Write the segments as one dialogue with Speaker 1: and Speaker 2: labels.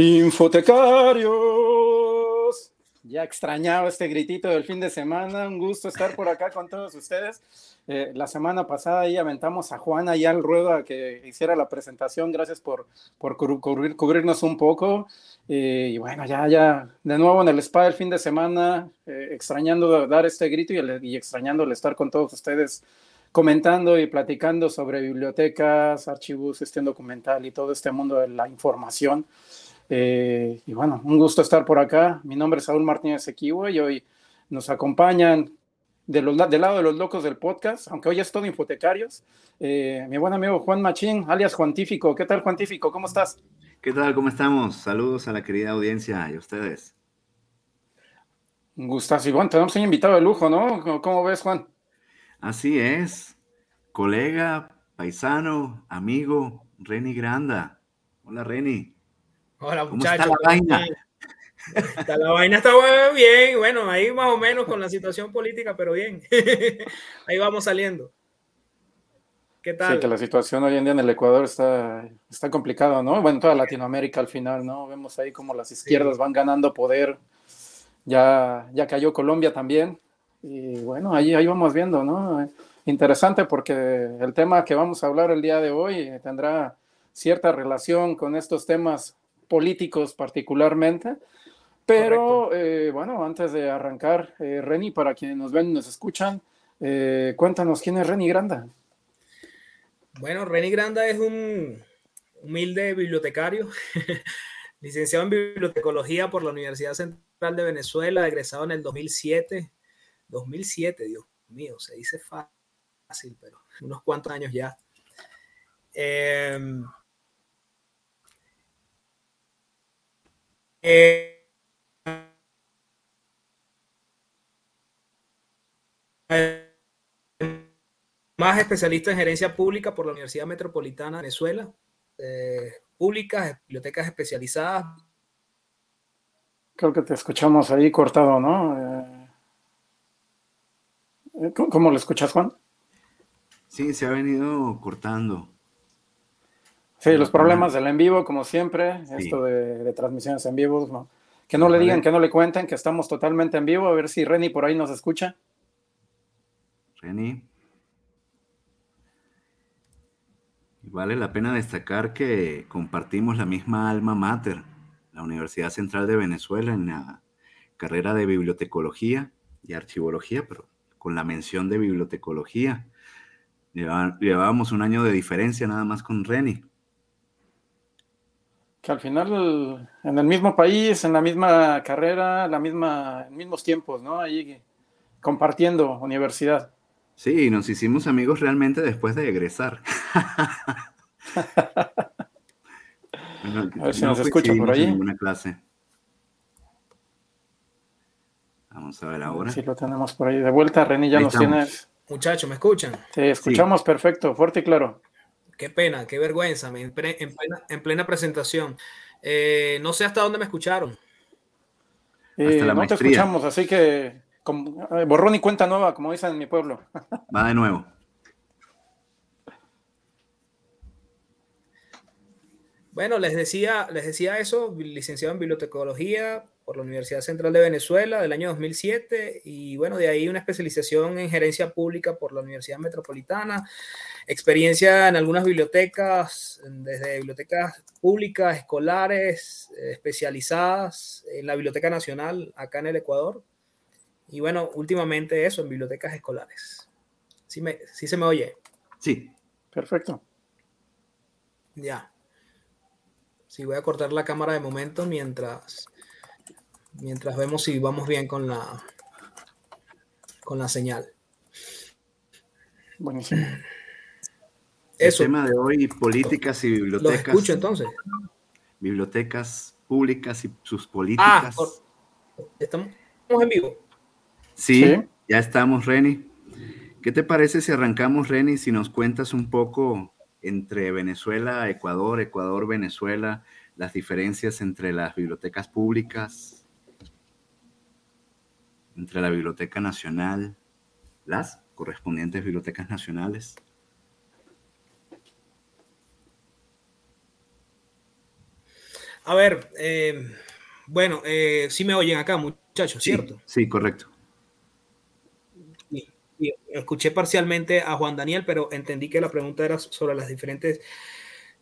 Speaker 1: Infotecarios. Ya extrañaba este gritito del fin de semana. Un gusto estar por acá con todos ustedes. Eh, la semana pasada ahí aventamos a Juana y al ruedo que hiciera la presentación. Gracias por, por cubrirnos un poco. Eh, y bueno, ya, ya, de nuevo en el spa el fin de semana, eh, extrañando dar este grito y, y extrañando el estar con todos ustedes comentando y platicando sobre bibliotecas, archivos, este documental y todo este mundo de la información. Eh, y bueno, un gusto estar por acá. Mi nombre es Saúl Martínez Equivo y hoy nos acompañan de los, del lado de los locos del podcast, aunque hoy es todo infotecarios, eh, mi buen amigo Juan Machín, alias Juantífico. ¿Qué tal, Juantífico? ¿Cómo estás?
Speaker 2: ¿Qué tal? ¿Cómo estamos? Saludos a la querida audiencia y a ustedes.
Speaker 1: Un gustazo. Y bueno, tenemos un invitado de lujo, ¿no? ¿Cómo ves, Juan?
Speaker 2: Así es. Colega, paisano, amigo, Reni Granda. Hola, Reni.
Speaker 3: Hola muchachos. Está la vaina? la vaina está bien, bueno, ahí más o menos con la situación política, pero bien. ahí vamos saliendo.
Speaker 1: ¿Qué tal? Sí, que la situación hoy en día en el Ecuador está, está complicada, ¿no? Bueno, toda Latinoamérica al final, ¿no? Vemos ahí como las izquierdas van ganando poder. Ya, ya cayó Colombia también. Y bueno, ahí, ahí vamos viendo, ¿no? Interesante porque el tema que vamos a hablar el día de hoy tendrá cierta relación con estos temas políticos particularmente. Pero eh, bueno, antes de arrancar, eh, Reni, para quienes nos ven y nos escuchan, eh, cuéntanos quién es Reni Granda.
Speaker 3: Bueno, Reni Granda es un humilde bibliotecario, licenciado en bibliotecología por la Universidad Central de Venezuela, egresado en el 2007. 2007, Dios mío, se dice fácil, pero unos cuantos años ya. Eh, más especialista en gerencia pública por la Universidad Metropolitana de Venezuela, eh, públicas, bibliotecas especializadas.
Speaker 1: Creo que te escuchamos ahí cortado, ¿no? Eh, ¿Cómo lo escuchas, Juan?
Speaker 2: Sí, se ha venido cortando.
Speaker 1: Sí, los problemas del en vivo, como siempre, esto de, transmisiones en vivo, que no le digan, que no le cuenten, que estamos totalmente en vivo, a ver si Reni por ahí nos escucha.
Speaker 2: Reni. Vale la pena destacar que compartimos la misma alma mater, la Universidad Central de Venezuela, en la carrera de bibliotecología y archivología, pero con la mención de bibliotecología. Llevábamos un año de diferencia nada más con Reni
Speaker 1: que al final en el mismo país, en la misma carrera, la misma, en mismos tiempos, ¿no? Ahí compartiendo universidad.
Speaker 2: Sí, nos hicimos amigos realmente después de egresar.
Speaker 1: a ver si nos escucha por ahí.
Speaker 2: Una clase. Vamos a ver ahora.
Speaker 1: Si lo tenemos por ahí de vuelta, Reni ya nos tiene.
Speaker 3: Muchachos, ¿me escuchan?
Speaker 1: Sí, escuchamos perfecto, fuerte y claro.
Speaker 3: Qué pena, qué vergüenza, en, plena, presentación. Eh, no sé hasta dónde me escucharon.
Speaker 1: Eh, no te escuchamos, así que eh, borrón y cuenta nueva, como dicen en mi pueblo.
Speaker 2: Va de nuevo.
Speaker 3: Bueno, les decía, les decía eso, licenciado en bibliotecología, por la Universidad Central de Venezuela del año 2007 y bueno, de ahí una especialización en gerencia pública por la Universidad Metropolitana, experiencia en algunas bibliotecas, desde bibliotecas públicas, escolares, eh, especializadas en la Biblioteca Nacional acá en el Ecuador y bueno, últimamente eso, en bibliotecas escolares. ¿Sí, me, sí se me oye?
Speaker 2: Sí.
Speaker 1: Perfecto.
Speaker 3: Ya. Sí, voy a cortar la cámara de momento mientras mientras vemos si vamos bien con la con la señal.
Speaker 2: Buenísimo. Eso. El tema de hoy, políticas y bibliotecas.
Speaker 3: Lo escucho entonces.
Speaker 2: Bibliotecas públicas y sus políticas.
Speaker 3: Ah, estamos en vivo.
Speaker 2: Sí, ya estamos, Reni. ¿Qué te parece si arrancamos, Reni, si nos cuentas un poco entre Venezuela, Ecuador, Ecuador, Venezuela, las diferencias entre las bibliotecas públicas entre la Biblioteca Nacional, las correspondientes bibliotecas nacionales.
Speaker 3: A ver, eh, bueno, eh, sí me oyen acá, muchachos, ¿cierto?
Speaker 2: Sí, correcto.
Speaker 3: escuché parcialmente a Juan Daniel, pero entendí que la pregunta era sobre las diferentes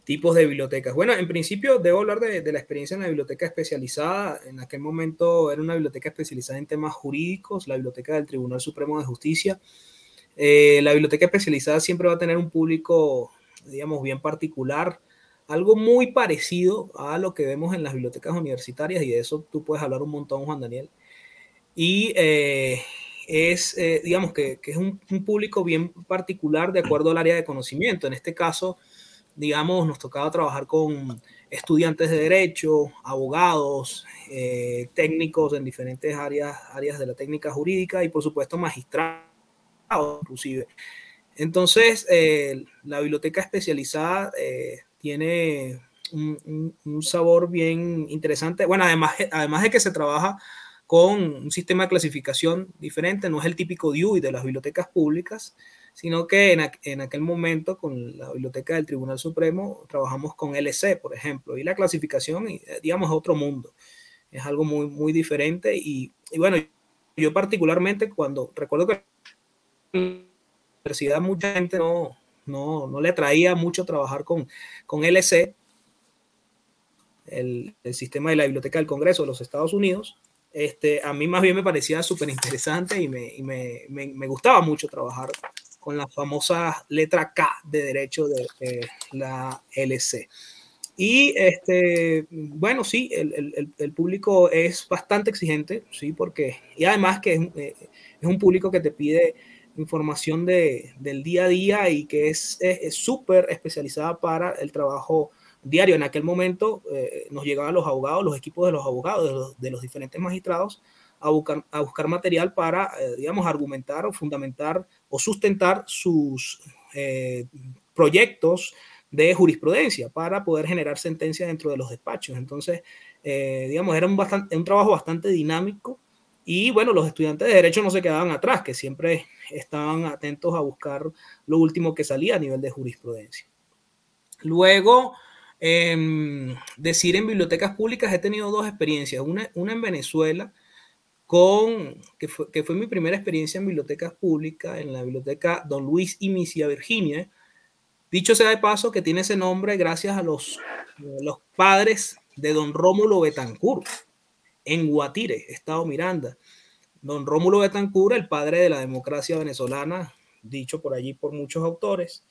Speaker 3: tipos de bibliotecas. Bueno, en principio debo hablar de, la experiencia en la biblioteca especializada. En aquel momento era una biblioteca especializada en temas jurídicos, la biblioteca del Tribunal Supremo de Justicia. Eh, la biblioteca especializada siempre va a tener un público, digamos, bien particular, algo muy parecido a lo que vemos en las bibliotecas universitarias y de eso tú puedes hablar un montón, Juan Daniel. Y eh, es, eh, digamos, que, es un, un, público bien particular de acuerdo al área de conocimiento. En este caso, digamos, nos tocaba trabajar con estudiantes de derecho, abogados, eh, técnicos en diferentes áreas, áreas de la técnica jurídica y por supuesto magistrados inclusive. Entonces, eh, la biblioteca especializada eh, tiene un, sabor bien interesante. Bueno, además, además de que se trabaja con un sistema de clasificación diferente, no es el típico DUI de las bibliotecas públicas, sino que en, aquel momento con la biblioteca del Tribunal Supremo trabajamos con LC, por ejemplo, y la clasificación, eh, digamos, es otro mundo, es algo muy, muy diferente y, bueno, yo particularmente cuando recuerdo que en la universidad mucha gente no, no, no le traía mucho trabajar con, con LC, el, el, sistema de la Biblioteca del Congreso de los Estados Unidos, este, a mí más bien me parecía súper interesante y, me, y me, me, me, gustaba mucho trabajar con la famosa letra K de derecho de, la LC. Y este, bueno, sí, el, el, público es bastante exigente, sí, porque, y además que es, eh, es un público que te pide información de, del día a día y que es súper especializada para el trabajo diario. En aquel momento eh, nos llegaban los abogados, los equipos de los abogados, de los, de los diferentes magistrados, a buscar, a buscar material para, eh, digamos, argumentar o fundamentar o sustentar sus eh, proyectos de jurisprudencia para poder generar sentencia dentro de los despachos. Entonces, eh, digamos, era un, bastante, un trabajo bastante dinámico y bueno, los estudiantes de derecho no se quedaban atrás, que siempre estaban atentos a buscar lo último que salía a nivel de jurisprudencia. Luego, eh, decir en bibliotecas públicas, he tenido dos experiencias, una, una en Venezuela, con, que fue, que fue mi primera experiencia en bibliotecas públicas, en la biblioteca Don Luis y Misia, Virginia. Dicho sea de paso que tiene ese nombre gracias a los, los padres de don Rómulo Betancourt, en Guatire, Estado Miranda. Don Rómulo Betancourt, el padre de la democracia venezolana, dicho por allí por muchos autores,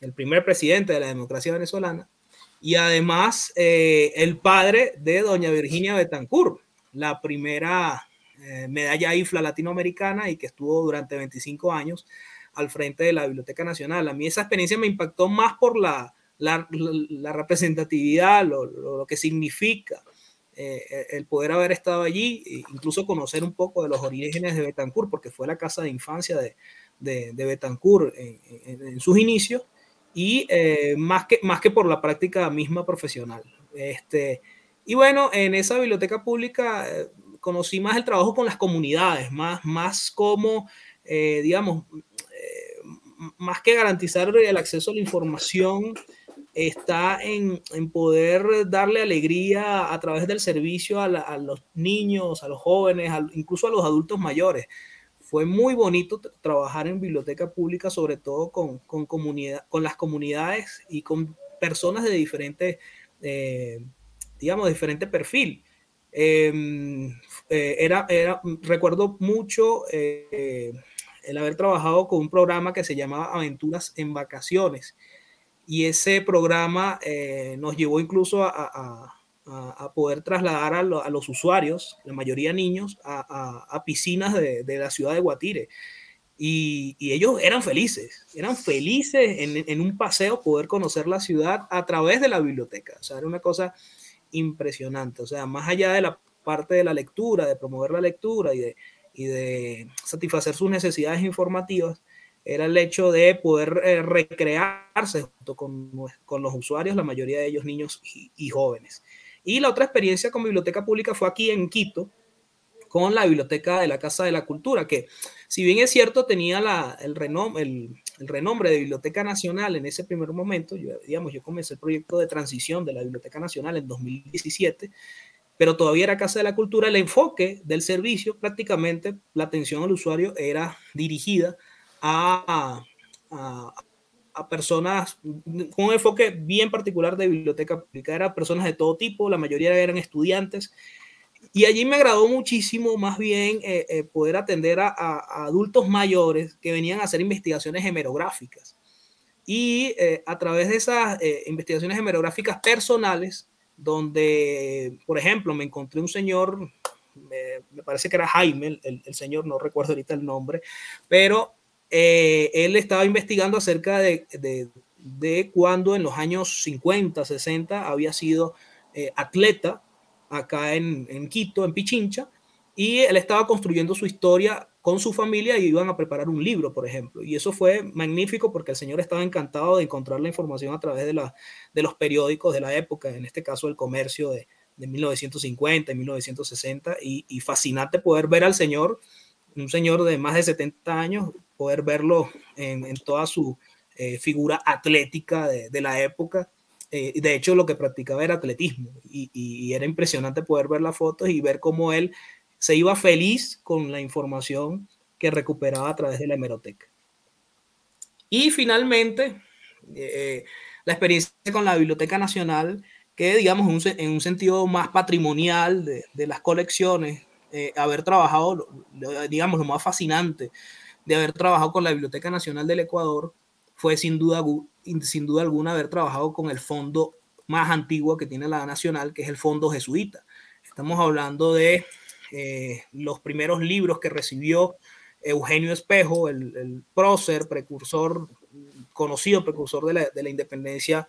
Speaker 3: el primer presidente de la democracia venezolana, y además eh, el padre de doña Virginia Betancourt, la primera eh, medalla IFLA latinoamericana y que estuvo durante 25 años al frente de la Biblioteca Nacional. A mí esa experiencia me impactó más por la, la, representatividad, lo, lo, que significa eh, el poder haber estado allí, e incluso conocer un poco de los orígenes de Betancourt, porque fue la casa de infancia de, de, de Betancourt en, sus inicios, y eh, más, que, más que por la práctica misma profesional. Este, y bueno, en esa biblioteca pública conocí más el trabajo con las comunidades, más, más como, eh, digamos, eh, más que garantizar el acceso a la información, está en, en poder darle alegría a través del servicio a, los niños, a los jóvenes, incluso a los adultos mayores. Fue muy bonito trabajar en biblioteca pública, sobre todo con, con, comunidad, con las comunidades y con personas de diferentes, eh, digamos, diferente perfil. Eh, eh, era, era, recuerdo mucho eh, el haber trabajado con un programa que se llamaba Aventuras en Vacaciones. Y ese programa eh, nos llevó incluso a, a, a poder trasladar a, lo, a, los usuarios, la mayoría niños, a, piscinas de, de, la ciudad de Guatire. Y, y, ellos eran felices, eran felices en, en, un paseo poder conocer la ciudad a través de la biblioteca. O sea, era una cosa impresionante. O sea, más allá de la parte de la lectura, de promover la lectura y de, y de satisfacer sus necesidades informativas, era el hecho de poder eh, recrearse junto con, con, los usuarios, la mayoría de ellos niños y, jóvenes. Y la otra experiencia con biblioteca pública fue aquí en Quito, con la biblioteca de la Casa de la Cultura, que si bien es cierto tenía la, el, renom el, el renombre de Biblioteca Nacional en ese primer momento, yo, digamos, yo comencé el proyecto de transición de la Biblioteca Nacional en 2017, pero todavía era Casa de la Cultura, el enfoque del servicio, prácticamente la atención al usuario era dirigida a, a, a personas con un enfoque bien particular de biblioteca pública, eran personas de todo tipo, la mayoría eran estudiantes, y allí me agradó muchísimo más bien eh, eh, poder atender a, adultos mayores que venían a hacer investigaciones hemerográficas. Y eh, a través de esas investigaciones hemerográficas personales, donde, por ejemplo, me encontré un señor, me, parece que era Jaime, el, señor, no recuerdo ahorita el nombre, pero él estaba investigando acerca de, de, de, cuando en los años 50, 60 había sido atleta acá en, Quito, en Pichincha, y él estaba construyendo su historia con su familia y iban a preparar un libro, por ejemplo. Y eso fue magnífico porque el señor estaba encantado de encontrar la información a través de, la, de los periódicos de la época, en este caso el comercio de, de 1950 y 1960, y, fascinante poder ver al señor, un señor de más de 70 años, poder verlo en, toda su eh, figura atlética de, de la época eh, de hecho, lo que practicaba era atletismo y, era impresionante poder ver las fotos y ver cómo él se iba feliz con la información que recuperaba a través de la hemeroteca. Y finalmente, eh, la experiencia con la Biblioteca Nacional, que digamos en un, sentido más patrimonial de, las colecciones, eh, haber trabajado, digamos, lo más fascinante de haber trabajado con la Biblioteca Nacional del Ecuador fue sin duda sin duda alguna haber trabajado con el fondo más antiguo que tiene la Nacional, que es el Fondo Jesuita. Estamos hablando de eh, los primeros libros que recibió Eugenio Espejo, el, prócer, precursor, conocido precursor de la, de la independencia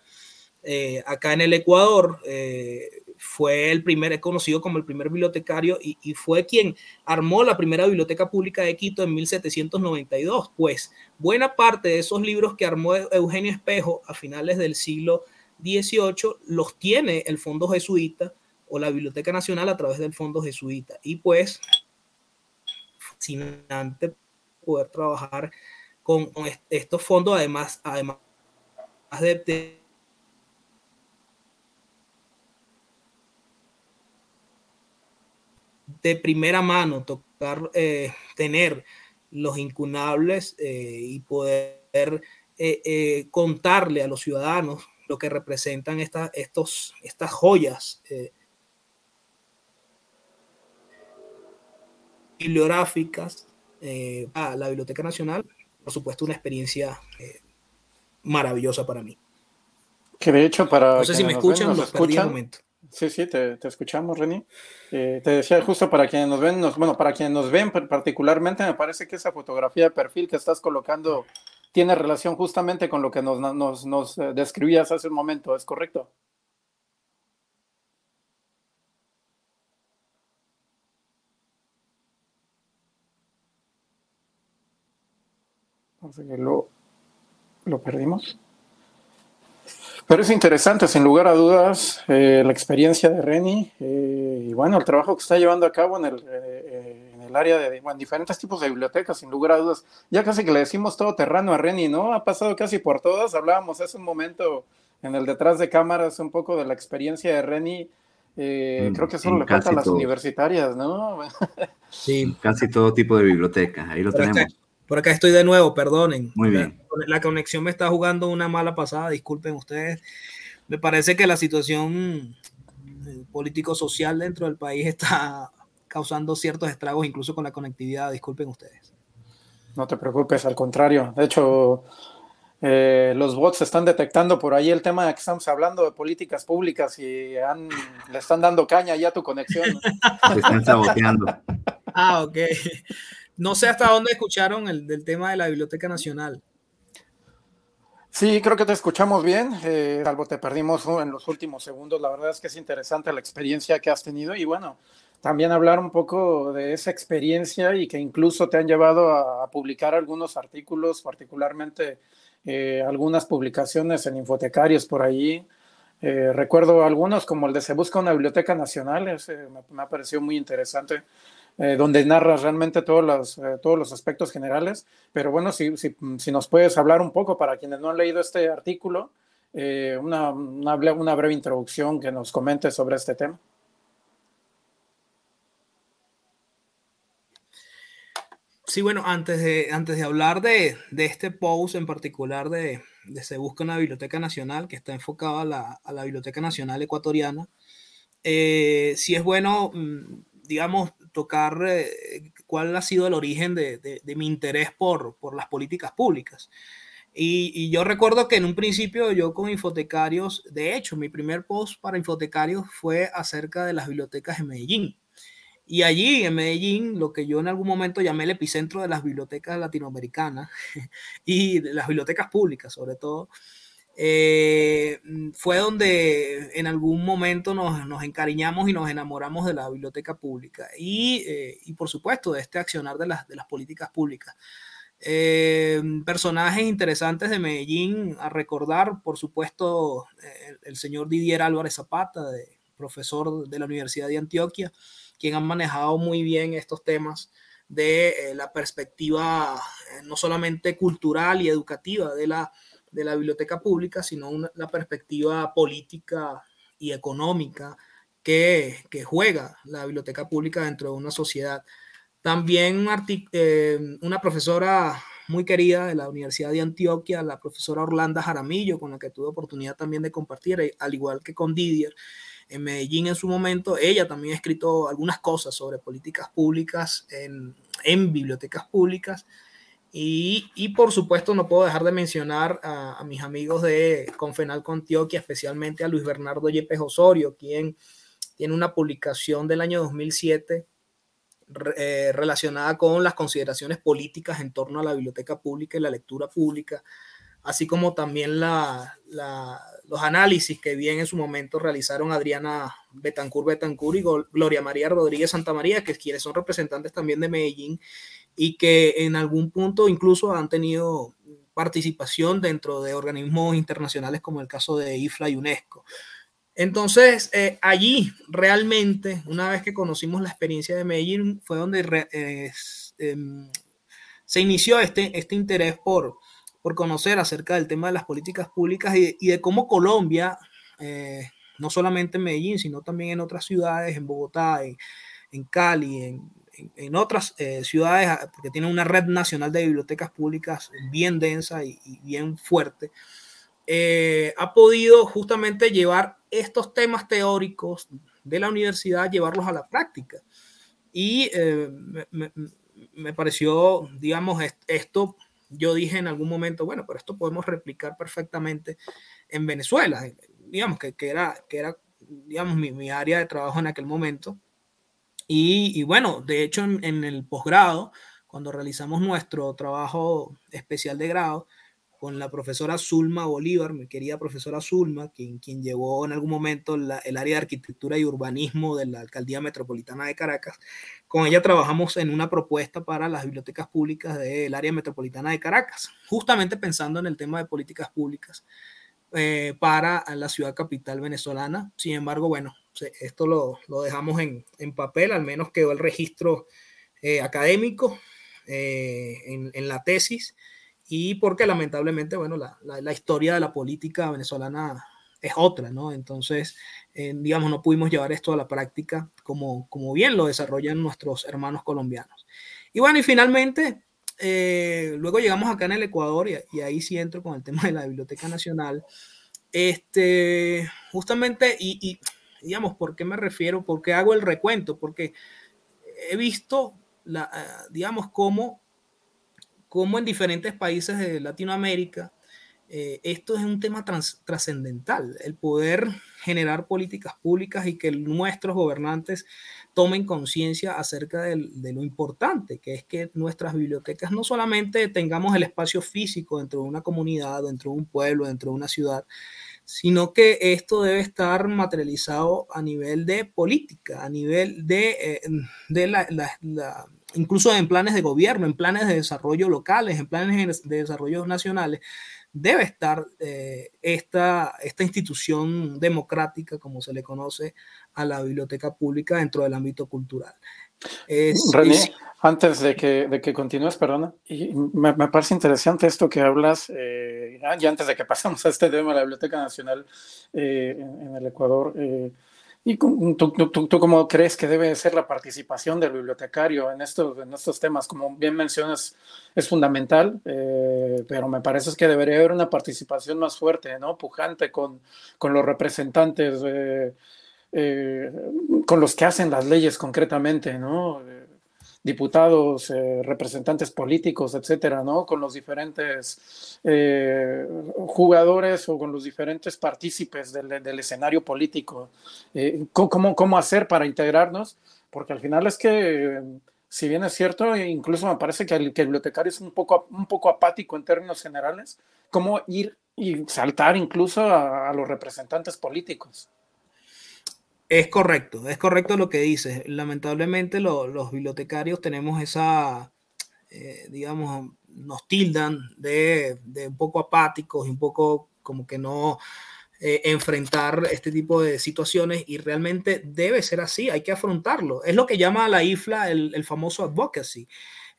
Speaker 3: eh, acá en el Ecuador. Eh, fue el primer, es conocido como el primer bibliotecario y, y, fue quien armó la primera biblioteca pública de Quito en 1792. Pues buena parte de esos libros que armó Eugenio Espejo a finales del siglo XVIII los tiene el Fondo Jesuita o la Biblioteca Nacional a través del Fondo Jesuita. Y pues, fascinante poder trabajar con, estos fondos, además, además de de primera mano, tocar, eh, tener los incunables eh, y poder eh, contarle a los ciudadanos lo que representan estos, estas joyas bibliográficas a la Biblioteca Nacional, por supuesto, una experiencia maravillosa para mí.
Speaker 1: Que de hecho, para.
Speaker 3: No sé si me escuchan, ven, escuchan, momento.
Speaker 1: Sí, sí, te, escuchamos, Reni. Eh, te decía justo para quienes nos ven, nos, bueno, para quienes nos ven particularmente, me parece que esa fotografía de perfil que estás colocando tiene relación justamente con lo que nos, eh, describías hace un momento, ¿es correcto? lo, lo perdimos. Pero es interesante, sin lugar a dudas, eh, la experiencia de Reni eh, y bueno, el trabajo que está llevando a cabo en el, eh, en el área de bueno, diferentes tipos de bibliotecas, sin lugar a dudas. Ya casi que le decimos todo terreno a Reni, ¿no? Ha pasado casi por todas. Hablábamos hace un momento en el detrás de cámaras un poco de la experiencia de Reni. Mm, creo que solo le falta a las universitarias, ¿no?
Speaker 2: sí, casi todo tipo de biblioteca, ahí lo tenemos.
Speaker 3: Por acá estoy de nuevo, perdonen.
Speaker 2: Muy bien.
Speaker 3: La, conexión me está jugando una mala pasada, disculpen ustedes. Me parece que la situación eh, político-social dentro del país está causando ciertos estragos, incluso con la conectividad. Disculpen ustedes.
Speaker 1: No te preocupes, al contrario. De hecho, eh, los bots están detectando por ahí el tema de que estamos hablando de políticas públicas y le están dando caña ya a tu conexión.
Speaker 2: Se están saboteando.
Speaker 3: Ah, ok. No sé hasta dónde escucharon el del tema de la Biblioteca Nacional.
Speaker 1: Sí, creo que te escuchamos bien, eh, salvo te perdimos en los últimos segundos. La verdad es que es interesante la experiencia que has tenido y bueno, también hablar un poco de esa experiencia y que incluso te han llevado a, publicar algunos artículos, particularmente eh, algunas publicaciones en infotecarios por allí. Eh, recuerdo algunos como el de Se Busca una Biblioteca Nacional, ese me, me ha parecido muy interesante eh, donde narras realmente todos los, eh, todos los aspectos generales. Pero bueno, si, si, si, nos puedes hablar un poco para quienes no han leído este artículo, eh, una, una, una breve introducción que nos comente sobre este tema.
Speaker 3: Sí, bueno, antes de, antes de hablar de, de este post en particular de, de, Se Busca una Biblioteca Nacional, que está enfocado a a la Biblioteca Nacional Ecuatoriana, eh, sí es bueno, mm, digamos, tocar eh, cuál ha sido el origen de, de, de mi interés por, por, las políticas públicas. Y, y, yo recuerdo que en un principio yo con infotecarios, de hecho, mi primer post para infotecarios fue acerca de las bibliotecas en Medellín. Y allí en Medellín, lo que yo en algún momento llamé el epicentro de las bibliotecas latinoamericanas y de las bibliotecas públicas sobre todo, eh, fue donde en algún momento nos, nos, encariñamos y nos enamoramos de la biblioteca pública y, eh, y por supuesto de este accionar de las, de las políticas públicas. Eh, personajes interesantes de Medellín a recordar, por supuesto, el, el señor Didier Álvarez Zapata, de, profesor de la Universidad de Antioquia, quien han manejado muy bien estos temas de la perspectiva no solamente cultural y educativa de la, de la biblioteca pública, sino una, la perspectiva política y económica que, juega la biblioteca pública dentro de una sociedad. También eh, una profesora muy querida de la Universidad de Antioquia, la profesora Orlando Jaramillo, con la que tuve oportunidad también de compartir, al igual que con Didier, en Medellín en su momento. Ella también ha escrito algunas cosas sobre políticas públicas en bibliotecas públicas. Y, por supuesto no puedo dejar de mencionar a, mis amigos de Confenal Antioquia, especialmente a Luis Bernardo Yepes Osorio, quien tiene una publicación del año 2007 eh, relacionada con las consideraciones políticas en torno a la biblioteca pública y la lectura pública, así como también los análisis que bien en su momento realizaron Adriana Betancur Betancur y Gloria María Rodríguez Santamaría, que quienes son representantes también de Medellín y que en algún punto incluso han tenido participación dentro de organismos internacionales como el caso de IFLA y UNESCO. Entonces, eh, allí realmente, una vez que conocimos la experiencia de Medellín, fue donde re, eh, eh, se inició este, este interés por, por conocer acerca del tema de las políticas públicas y, y de cómo Colombia, eh, no solamente en Medellín, sino también en otras ciudades, en Bogotá, en, en Cali, en, en, en otras eh, ciudades, ah, porque tiene una red nacional de bibliotecas públicas bien densa y, y bien fuerte, eh, ha podido justamente llevar estos temas teóricos de la universidad, llevarlos a la práctica. Y eh, me, me, pareció, digamos, esto yo dije en algún momento, bueno, pero esto podemos replicar perfectamente en Venezuela, digamos que, que era, que era digamos, mi, mi, área de trabajo en aquel momento. Y, bueno, de hecho, en, en el posgrado, cuando realizamos nuestro trabajo especial de grado, con la profesora Zulma Bolívar, mi querida profesora Zulma, quien, quien llevó en algún momento la, el área de arquitectura y urbanismo de la Alcaldía Metropolitana de Caracas. Con ella trabajamos en una propuesta para las bibliotecas públicas del área metropolitana de Caracas, justamente pensando en el tema de políticas públicas eh, para la ciudad capital venezolana. Sin embargo, bueno, esto lo, lo dejamos en, en, papel, al menos quedó el registro eh, académico eh, en, en la tesis y porque lamentablemente, bueno, la, la, historia de la política venezolana es otra, ¿no? Entonces, eh, digamos, no pudimos llevar esto a la práctica como, como bien lo desarrollan nuestros hermanos colombianos. Y bueno, y finalmente, eh, luego llegamos acá en el Ecuador y, ahí sí entro con el tema de la Biblioteca Nacional. Este, justamente, y digamos, ¿por qué me refiero? ¿Por qué hago el recuento? Porque he visto, la, uh, digamos, cómo como en diferentes países de Latinoamérica, eh, esto es un tema trascendental, el poder generar políticas públicas y que nuestros gobernantes tomen conciencia acerca de, lo importante que es que nuestras bibliotecas no solamente tengamos el espacio físico dentro de una comunidad, dentro de un pueblo, dentro de una ciudad, sino que esto debe estar materializado a nivel de política, a nivel de, eh, de la, incluso en planes de gobierno, en planes de desarrollo locales, en planes de desarrollo nacionales, debe estar eh, esta, esta institución democrática, como se le conoce a la biblioteca pública dentro del ámbito cultural.
Speaker 1: René, antes de que, de que continúes, perdona, y me, parece interesante esto que hablas, eh, ya antes de que pasamos a este tema de la Biblioteca Nacional eh, en, el Ecuador, eh, ¿y tú, tú, tú, cómo crees que debe ser la participación del bibliotecario en estos, en estos temas? Como bien mencionas, es fundamental, pero me parece que debería haber una participación más fuerte, ¿no? Pujante con, con los representantes, con los que hacen las leyes concretamente, ¿no? diputados, eh, representantes políticos, etcétera, ¿no? Con los diferentes eh, jugadores o con los diferentes partícipes del, escenario político. Eh, ¿cómo, ¿Cómo hacer para integrarnos? Porque al final es que, si bien es cierto, incluso me parece que el, bibliotecario es un poco, un poco apático en términos generales, ¿cómo ir y saltar incluso a los representantes políticos?
Speaker 3: Es correcto, es correcto lo que dices. Lamentablemente los bibliotecarios tenemos esa, eh, digamos, nos tildan de, un poco apáticos y un poco como que no eh, enfrentar este tipo de situaciones y realmente debe ser así, hay que afrontarlo. Es lo que llama la IFLA el, famoso advocacy.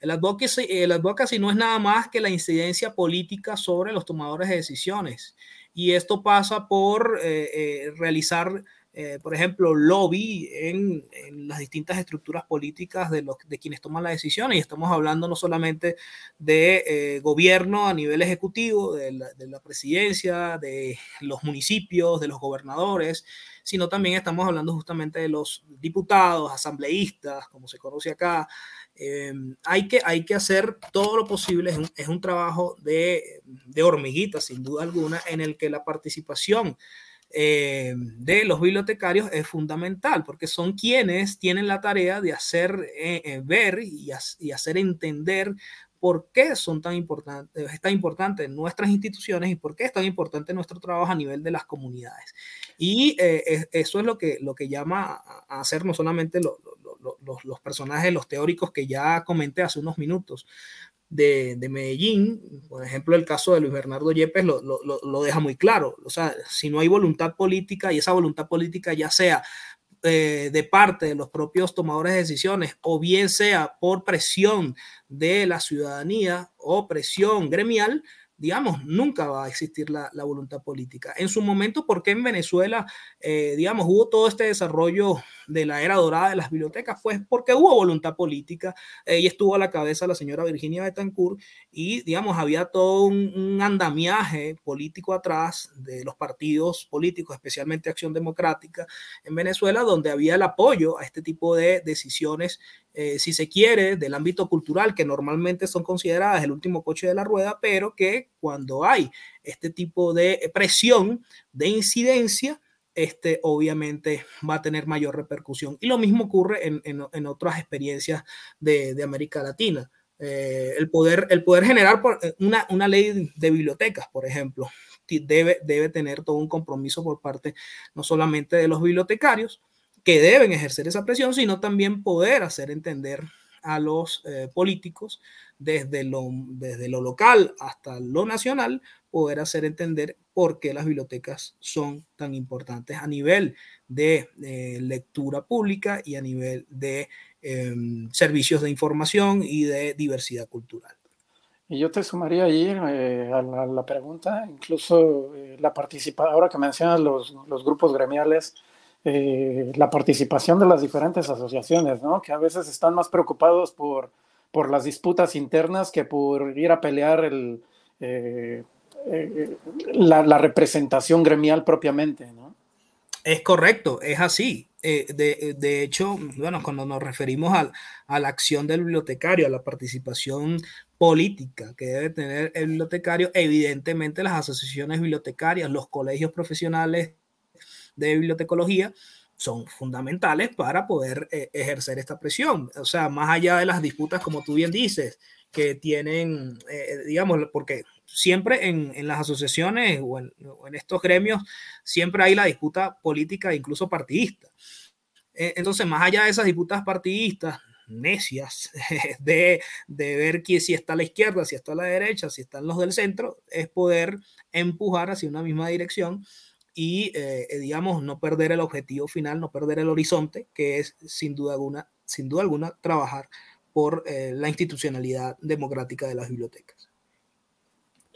Speaker 3: El advocacy, el advocacy no es nada más que la incidencia política sobre los tomadores de decisiones. Y esto pasa por eh, realizar eh, por ejemplo, lobby en, las distintas estructuras políticas de, los, de quienes toman las decisiones. Y estamos hablando no solamente de eh, gobierno a nivel ejecutivo, de la, presidencia, de los municipios, de los gobernadores, sino también estamos hablando justamente de los diputados, asambleístas, como se conoce acá. Eh, hay, que, hay que hacer todo lo posible, es un, es un trabajo de, de hormiguita, sin duda alguna, en el que la participación eh, de los bibliotecarios es fundamental, porque son quienes tienen la tarea de hacer eh, eh, ver y, hacer entender por qué son tan importantes, es tan importante nuestras instituciones y por qué es tan importante nuestro trabajo a nivel de las comunidades. Y eso es lo que, lo que llama a hacer no solamente los personajes, los teóricos que ya comenté hace unos minutos, de, Medellín, por ejemplo, el caso de Luis Bernardo Yepes lo, lo, deja muy claro. O sea, si no hay voluntad política y esa voluntad política ya sea eh, de parte de los propios tomadores de decisiones o bien sea por presión de la ciudadanía o presión gremial, digamos, nunca va a existir la, voluntad política. En su momento, ¿por qué en Venezuela, eh, digamos, hubo todo este desarrollo de la era dorada de las bibliotecas? Pues porque hubo voluntad política y estuvo a la cabeza la señora Virginia Betancourt y, digamos, había todo un, andamiaje político atrás de los partidos políticos, especialmente Acción Democrática en Venezuela, donde había el apoyo a este tipo de decisiones eh, si se quiere, del ámbito cultural, que normalmente son consideradas el último coche de la rueda, pero que cuando hay este tipo de presión, de incidencia, este obviamente va a tener mayor repercusión. Y lo mismo ocurre en, otras experiencias de, América Latina. Eh, el, poder, el poder generar eh, una, una ley de bibliotecas, por ejemplo, debe, debe tener todo un compromiso por parte no solamente de los bibliotecarios, que deben ejercer esa presión, sino también poder hacer entender a los eh, políticos desde lo, desde lo local hasta lo nacional, poder hacer entender por qué las bibliotecas son tan importantes a nivel de eh, lectura pública y a nivel de em, servicios de información y de diversidad cultural.
Speaker 1: Y yo te sumaría ahí eh, a, la, pregunta, incluso la participación, ahora que mencionas los, los grupos gremiales, eh, la participación de las diferentes asociaciones, ¿no? que a veces están más preocupados por, por las disputas internas que por ir a pelear el, eh, eh, la, representación gremial propiamente. ¿no?
Speaker 3: Es correcto, es así. De, de, hecho, bueno, cuando nos referimos a, la acción del bibliotecario, a la participación política que debe tener el bibliotecario, evidentemente las asociaciones bibliotecarias, los colegios profesionales de bibliotecología son fundamentales para poder eh, ejercer esta presión. O sea, más allá de las disputas, como tú bien dices, que tienen, eh, digamos, porque siempre en, en las asociaciones o en, estos gremios, siempre hay la disputa política, incluso partidista. E, entonces, más allá de esas disputas partidistas, necias, de, de ver que si está a la izquierda, si está a la derecha, si están los del centro, es poder empujar hacia una misma dirección y, eh, eh, digamos, no perder el objetivo final, no perder el horizonte, que es sin duda alguna sin duda alguna, trabajar por eh, la institucionalidad democrática de las bibliotecas.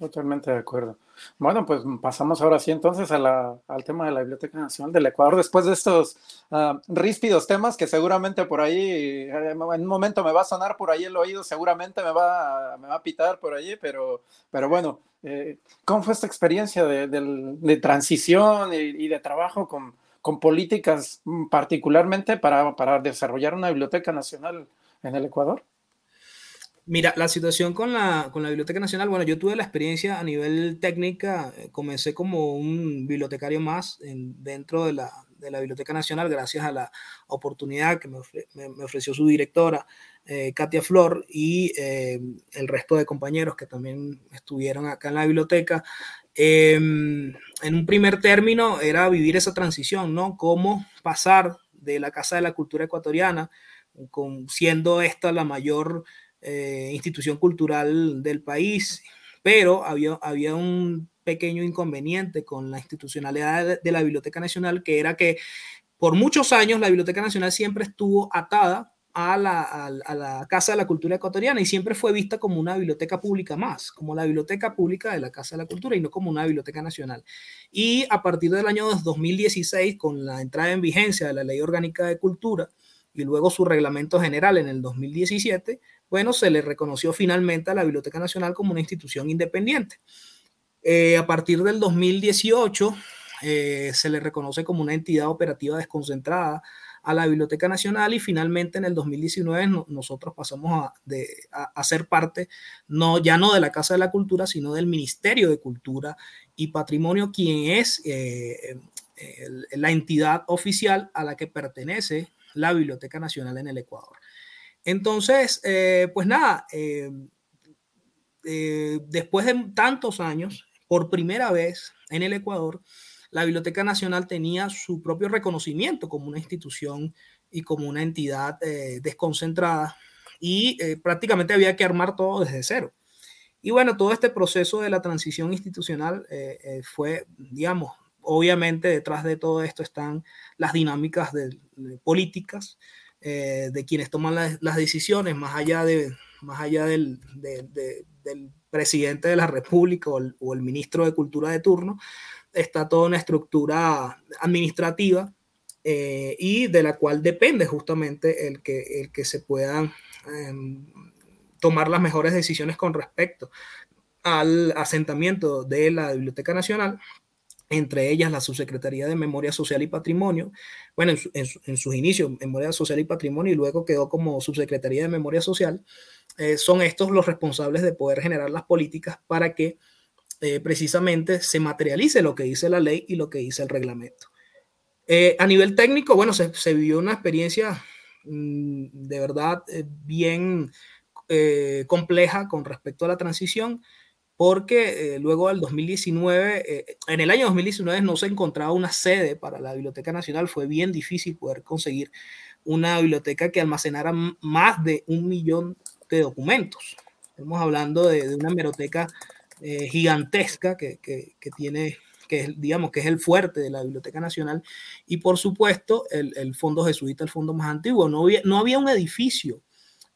Speaker 1: Totalmente de acuerdo. Bueno, pues pasamos ahora sí entonces al tema de la Biblioteca Nacional del Ecuador, después de estos uh, ríspidos temas que seguramente por ahí, eh, en un momento me va a sonar por ahí el oído, seguramente me va, a pitar por allí, pero, pero bueno, eh, ¿cómo fue esta experiencia de, transición y, y, de trabajo con, con políticas mm, particularmente para, para desarrollar una Biblioteca Nacional en el Ecuador?
Speaker 3: Mira, la situación con la, con la Biblioteca Nacional, bueno, yo tuve la experiencia a nivel técnica, eh, comencé como un bibliotecario más en, dentro de la, de la, Biblioteca Nacional gracias a la oportunidad que me, me, ofreció su directora, eh, Katia Flor, y eh, el resto de compañeros que también estuvieron acá en la biblioteca. Em, en un primer término era vivir esa transición, ¿no? Cómo pasar de la Casa de la Cultura Ecuatoriana, con, siendo esta la mayor eh, institución cultural del país, pero había, había un pequeño inconveniente con la institucionalidad de, la Biblioteca Nacional, que era que por muchos años la Biblioteca Nacional siempre estuvo atada a la, a, la, Casa de la Cultura Ecuatoriana y siempre fue vista como una biblioteca pública más, como la biblioteca pública de la Casa de la Cultura y no como una biblioteca nacional. Y a partir del año 2016, con la entrada en vigencia de la Ley Orgánica de Cultura y luego su reglamento general en el 2017, bueno, se le reconoció finalmente a la Biblioteca Nacional como una institución independiente. Eh, a partir del 2018 eh, se le reconoce como una entidad operativa desconcentrada a la Biblioteca Nacional y finalmente en el 2019 nosotros pasamos a, ser parte, no, ya no de la Casa de la Cultura, sino del Ministerio de Cultura y Patrimonio, quien es eh, la entidad oficial a la que pertenece la Biblioteca Nacional en el Ecuador. Entonces, eh, pues nada, eh, eh, después de tantos años, por primera vez en el Ecuador, la Biblioteca Nacional tenía su propio reconocimiento como una institución y como una entidad desconcentrada y prácticamente había que armar todo desde cero. Y bueno, todo este proceso de la transición institucional fue, digamos, obviamente detrás de todo esto están las dinámicas de, políticas eh, de quienes toman las, decisiones, más allá, de, más allá del, presidente de la República o el, ministro de Cultura de turno, está toda una estructura administrativa eh, y de la cual depende justamente el que, el que se puedan em, tomar las mejores decisiones con respecto al asentamiento de la Biblioteca Nacional entre ellas la Subsecretaría de Memoria Social y Patrimonio, bueno, en, sus inicios, Memoria Social y Patrimonio, y luego quedó como Subsecretaría de Memoria Social, eh, son estos los responsables de poder generar las políticas para que eh, precisamente se materialice lo que dice la ley y lo que dice el reglamento. Eh, a nivel técnico, bueno, se, vivió una experiencia mm, de verdad bien compleja con respecto a la transición porque eh, luego del 2019, eh, en el año 2019 no se encontraba una sede para la Biblioteca Nacional, fue bien difícil poder conseguir una biblioteca que almacenara más de un millón de documentos. Estamos hablando de, una biblioteca eh, gigantesca que, que, que, tiene, que es, digamos, que es el fuerte de la Biblioteca Nacional, y por supuesto el, el Fondo Jesuita, el fondo más antiguo. No había, no había un edificio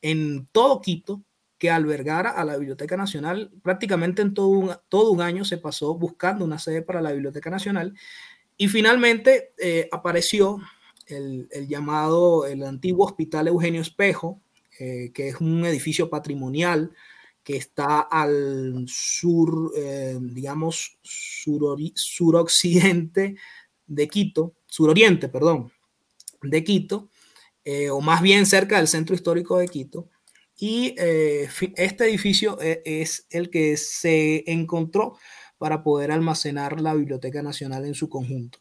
Speaker 3: en todo Quito que albergara a la Biblioteca Nacional. Prácticamente en todo un, todo un año se pasó buscando una sede para la Biblioteca Nacional y finalmente eh, apareció el, llamado, el antiguo Hospital Eugenio Espejo, eh, que es un edificio patrimonial que está al sur, eh, digamos, sur, suroccidente de Quito, suroriente, perdón, de Quito, o más bien cerca del centro histórico de Quito. Y eh, este edificio eh, es el que se encontró para poder almacenar la Biblioteca Nacional en su conjunto.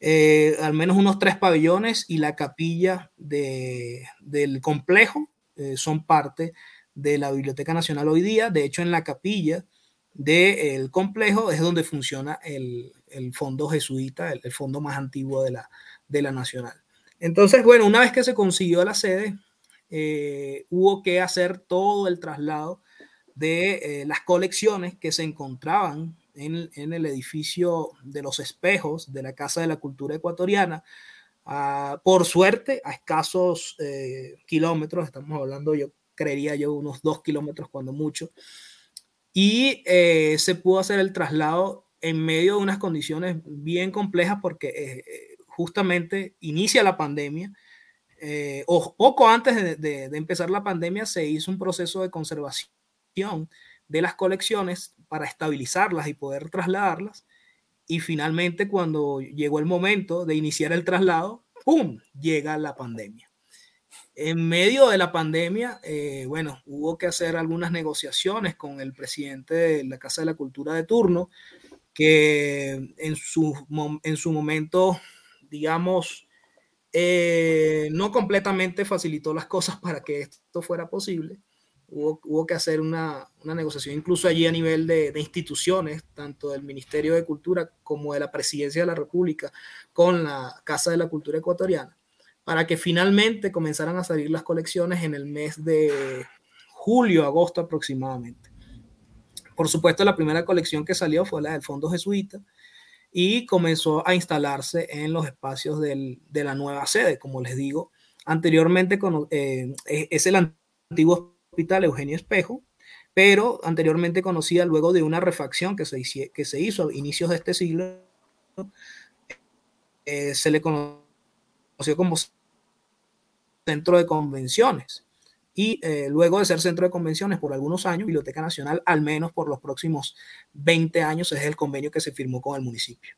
Speaker 3: Eh, al menos unos tres pabellones y la capilla de, del complejo son parte de la Biblioteca Nacional hoy día. De hecho, en la capilla del complejo es donde funciona el, el fondo jesuita, el, el, fondo más antiguo de la, de la Nacional. Entonces, bueno, una vez que se consiguió la sede, eh, hubo que hacer todo el traslado de eh, las colecciones que se encontraban en, el edificio de los espejos de la Casa de la Cultura Ecuatoriana por suerte, a escasos eh, kilómetros, estamos hablando, yo creería yo, unos dos kilómetros cuando mucho, y eh, se pudo hacer el traslado en medio de unas condiciones bien complejas porque eh, justamente inicia la pandemia, o poco antes de, de empezar la pandemia se hizo un proceso de conservación de las colecciones para estabilizarlas y poder trasladarlas. Y finalmente, cuando llegó el momento de iniciar el traslado, ¡pum! llega la pandemia. En medio de la pandemia, eh, bueno, hubo que hacer algunas negociaciones con el presidente de la Casa de la Cultura de turno, que en su, en su momento, digamos, eh, no completamente facilitó las cosas para que esto fuera posible hubo, que hacer una, negociación incluso allí a nivel de, instituciones, tanto del Ministerio de Cultura como de la Presidencia de la República, con la Casa de la Cultura Ecuatoriana, para que finalmente comenzaran a salir las colecciones en el mes de julio, agosto aproximadamente. Por supuesto, la primera colección que salió fue la del Fondo Jesuita y comenzó a instalarse en los espacios de la nueva sede, como les digo. Anteriormente eh, es el antiguo Hospital Eugenio Espejo, pero anteriormente conocida luego de una refacción que se, que se hizo a inicios de este siglo, eh, se le conoció como centro de convenciones. Y eh, luego de ser centro de convenciones por algunos años, Biblioteca Nacional, al menos por los próximos 20 años, es el convenio que se firmó con el municipio.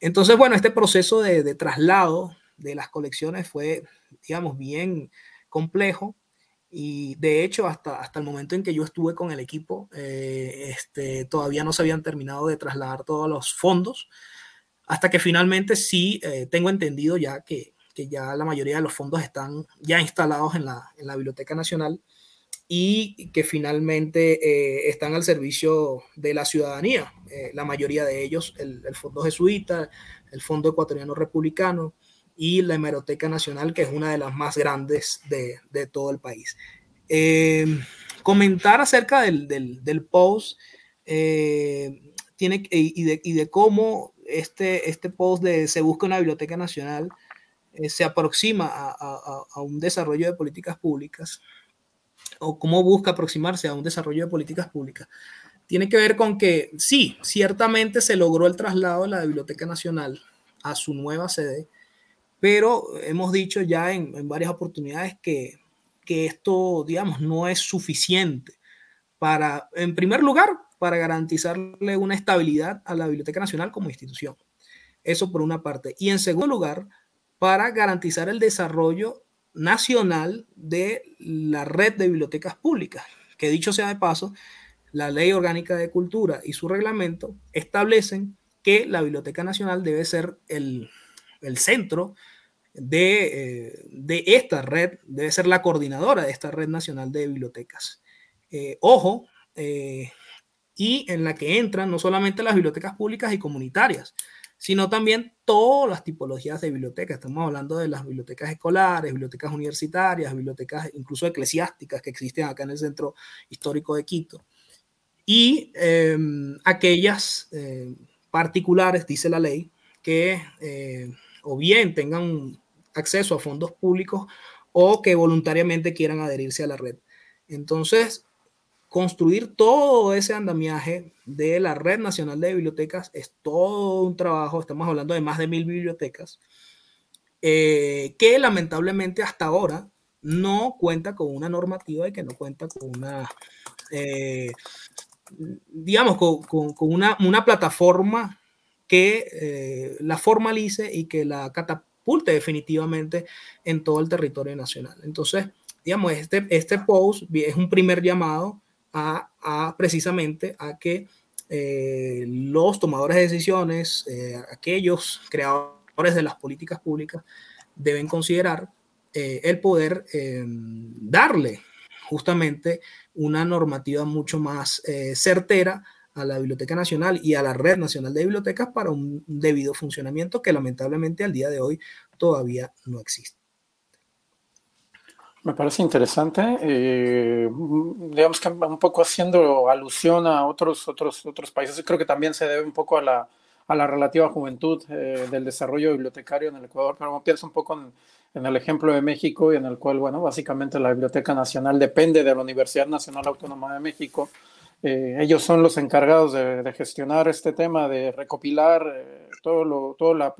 Speaker 3: Entonces, bueno, este proceso de, traslado de las colecciones fue, digamos, bien complejo y de hecho, hasta, hasta el momento en que yo estuve con el equipo, eh, este, todavía no se habían terminado de trasladar todos los fondos, hasta que finalmente sí eh, tengo entendido ya que, que, ya la mayoría de los fondos están ya instalados en la, en la Biblioteca Nacional y que finalmente eh, están al servicio de la ciudadanía. la mayoría de ellos, el, el Fondo Jesuita, el Fondo Ecuatoriano Republicano, y la Hemeroteca Nacional, que es una de las más grandes de, de todo el país. Eh, comentar acerca del, del, del post eh, tiene, y, de, y, de, cómo este, este post de Se busca una biblioteca nacional eh, se aproxima a, a, a, un desarrollo de políticas públicas o cómo busca aproximarse a un desarrollo de políticas públicas. Tiene que ver con que sí, ciertamente se logró el traslado de la Biblioteca Nacional a su nueva sede, pero hemos dicho ya en, varias oportunidades que, que, esto, digamos, no es suficiente para, en primer lugar, para garantizarle una estabilidad a la Biblioteca Nacional como institución. Eso por una parte. Y en segundo lugar, para garantizar el desarrollo nacional de la red de bibliotecas públicas, que dicho sea de paso, la Ley Orgánica de Cultura y su reglamento establecen que la Biblioteca Nacional debe ser el, el centro de, eh, de, esta red, debe ser la coordinadora de esta red nacional de bibliotecas. Eh, ojo, eh, y en la que entran no solamente las bibliotecas públicas y comunitarias, sino también todas las tipologías de bibliotecas. Estamos hablando de las bibliotecas escolares, bibliotecas universitarias, bibliotecas incluso eclesiásticas que existen acá en el Centro Histórico de Quito. Y em, aquellas particulares, dice la ley, que o bien tengan acceso a fondos públicos o que voluntariamente quieran adherirse a la red. Entonces, construir todo ese andamiaje de la Red Nacional de Bibliotecas es todo un trabajo, estamos hablando de más de mil bibliotecas, eh, que lamentablemente hasta ahora no cuenta con una normativa y que no cuenta con una, eh, digamos, con, una, una plataforma que eh, la formalice y que la catapulte definitivamente en todo el territorio nacional. Entonces, digamos, este, este post es un primer llamado a, precisamente a que eh, los tomadores de decisiones, eh, aquellos creadores de las políticas públicas, deben considerar el poder darle justamente una normativa mucho más certera a la Biblioteca Nacional y a la Red Nacional de Bibliotecas para un debido funcionamiento que lamentablemente al día de hoy todavía no existe.
Speaker 1: Me parece interesante, eh, digamos que un poco haciendo alusión a otros, otros, otros países, creo que también se debe un poco a la, a la relativa juventud eh, del desarrollo bibliotecario en el Ecuador, pero pienso un poco en, el ejemplo de México y en el cual, bueno, básicamente la Biblioteca Nacional depende de la Universidad Nacional Autónoma de México. Eh, ellos son los encargados de, gestionar este tema, de recopilar todo lo, todo la,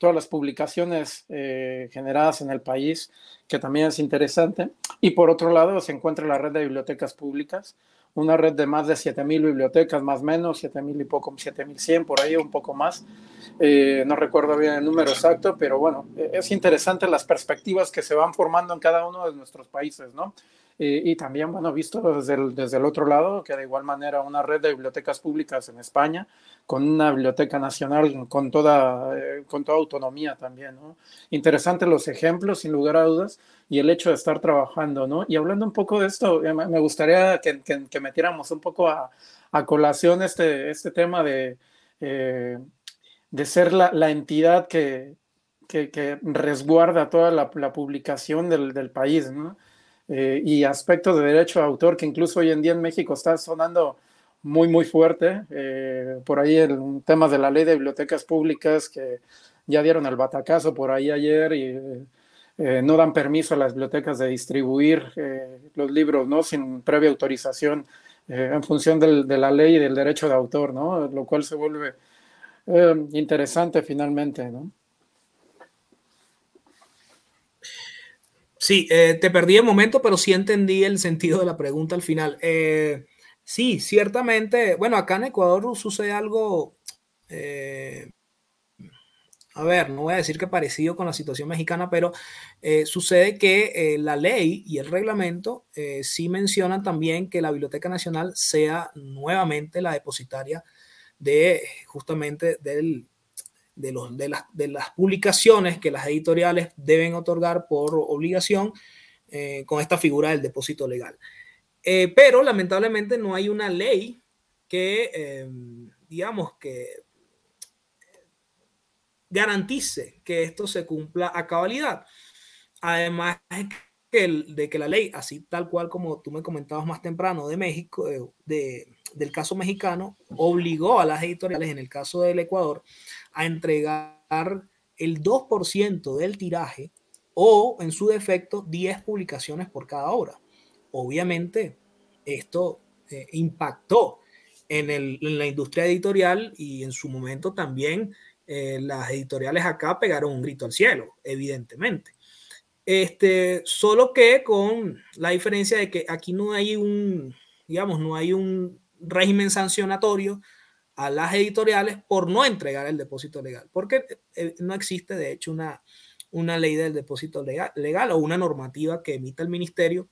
Speaker 1: todas las publicaciones eh, generadas en el país, que también es interesante. Y por otro lado se encuentra la red de bibliotecas públicas, una red de más de 7.000 bibliotecas, más o menos, 7.000 y poco, 7.100 por ahí, un poco más. Eh, no recuerdo bien el número exacto, pero bueno, eh, es interesante las perspectivas que se van formando en cada uno de nuestros países, ¿no? Eh, y también, bueno, visto desde el, desde el otro lado, que de igual manera una red de bibliotecas públicas en España, con una biblioteca nacional con toda, eh, con toda autonomía también, ¿no? Interesantes los ejemplos, sin lugar a dudas, y el hecho de estar trabajando, ¿no? Y hablando un poco de esto, eh, me gustaría que, que, que metiéramos un poco a, a, colación este, este tema de, eh, de ser la, la entidad que, que, resguarda toda la, la publicación del, del, país, ¿no? Eh, y aspectos de derecho de autor que incluso hoy en día en México está sonando muy, muy fuerte. Eh, por ahí el tema de la ley de bibliotecas públicas que ya dieron el batacazo por ahí ayer y eh, no dan permiso a las bibliotecas de distribuir los libros ¿no? sin previa autorización en función del, de la ley y del derecho de autor, ¿no? lo cual se vuelve interesante finalmente. ¿no?
Speaker 3: Sí, eh, te perdí el momento, pero sí entendí el sentido de la pregunta al final. Eh, sí, ciertamente, bueno, acá en Ecuador sucede algo, eh, a ver, no voy a decir que parecido con la situación mexicana, pero sucede que la ley y el reglamento sí mencionan también que la Biblioteca Nacional sea nuevamente la depositaria de justamente del de, los, de, las, de las publicaciones que las editoriales deben otorgar por obligación eh, con esta figura del depósito legal. Eh, pero lamentablemente no hay una ley que, eh, digamos, que garantice que esto se cumpla a cabalidad. Además el, de que la ley, así tal cual como tú me comentabas más temprano de México, de, de, del caso mexicano, obligó a las editoriales, en el caso del Ecuador, a entregar el 2% del tiraje o, en su defecto, 10 publicaciones por cada obra. Obviamente, esto eh, impactó en, la industria editorial y en su momento también eh, las editoriales acá pegaron un grito al cielo, evidentemente. Este, solo que con la diferencia de que aquí no hay un, digamos, no hay un régimen sancionatorio a las editoriales por no entregar el depósito legal, porque eh, no existe de hecho una, una ley del depósito legal, legal o una normativa que emita el Ministerio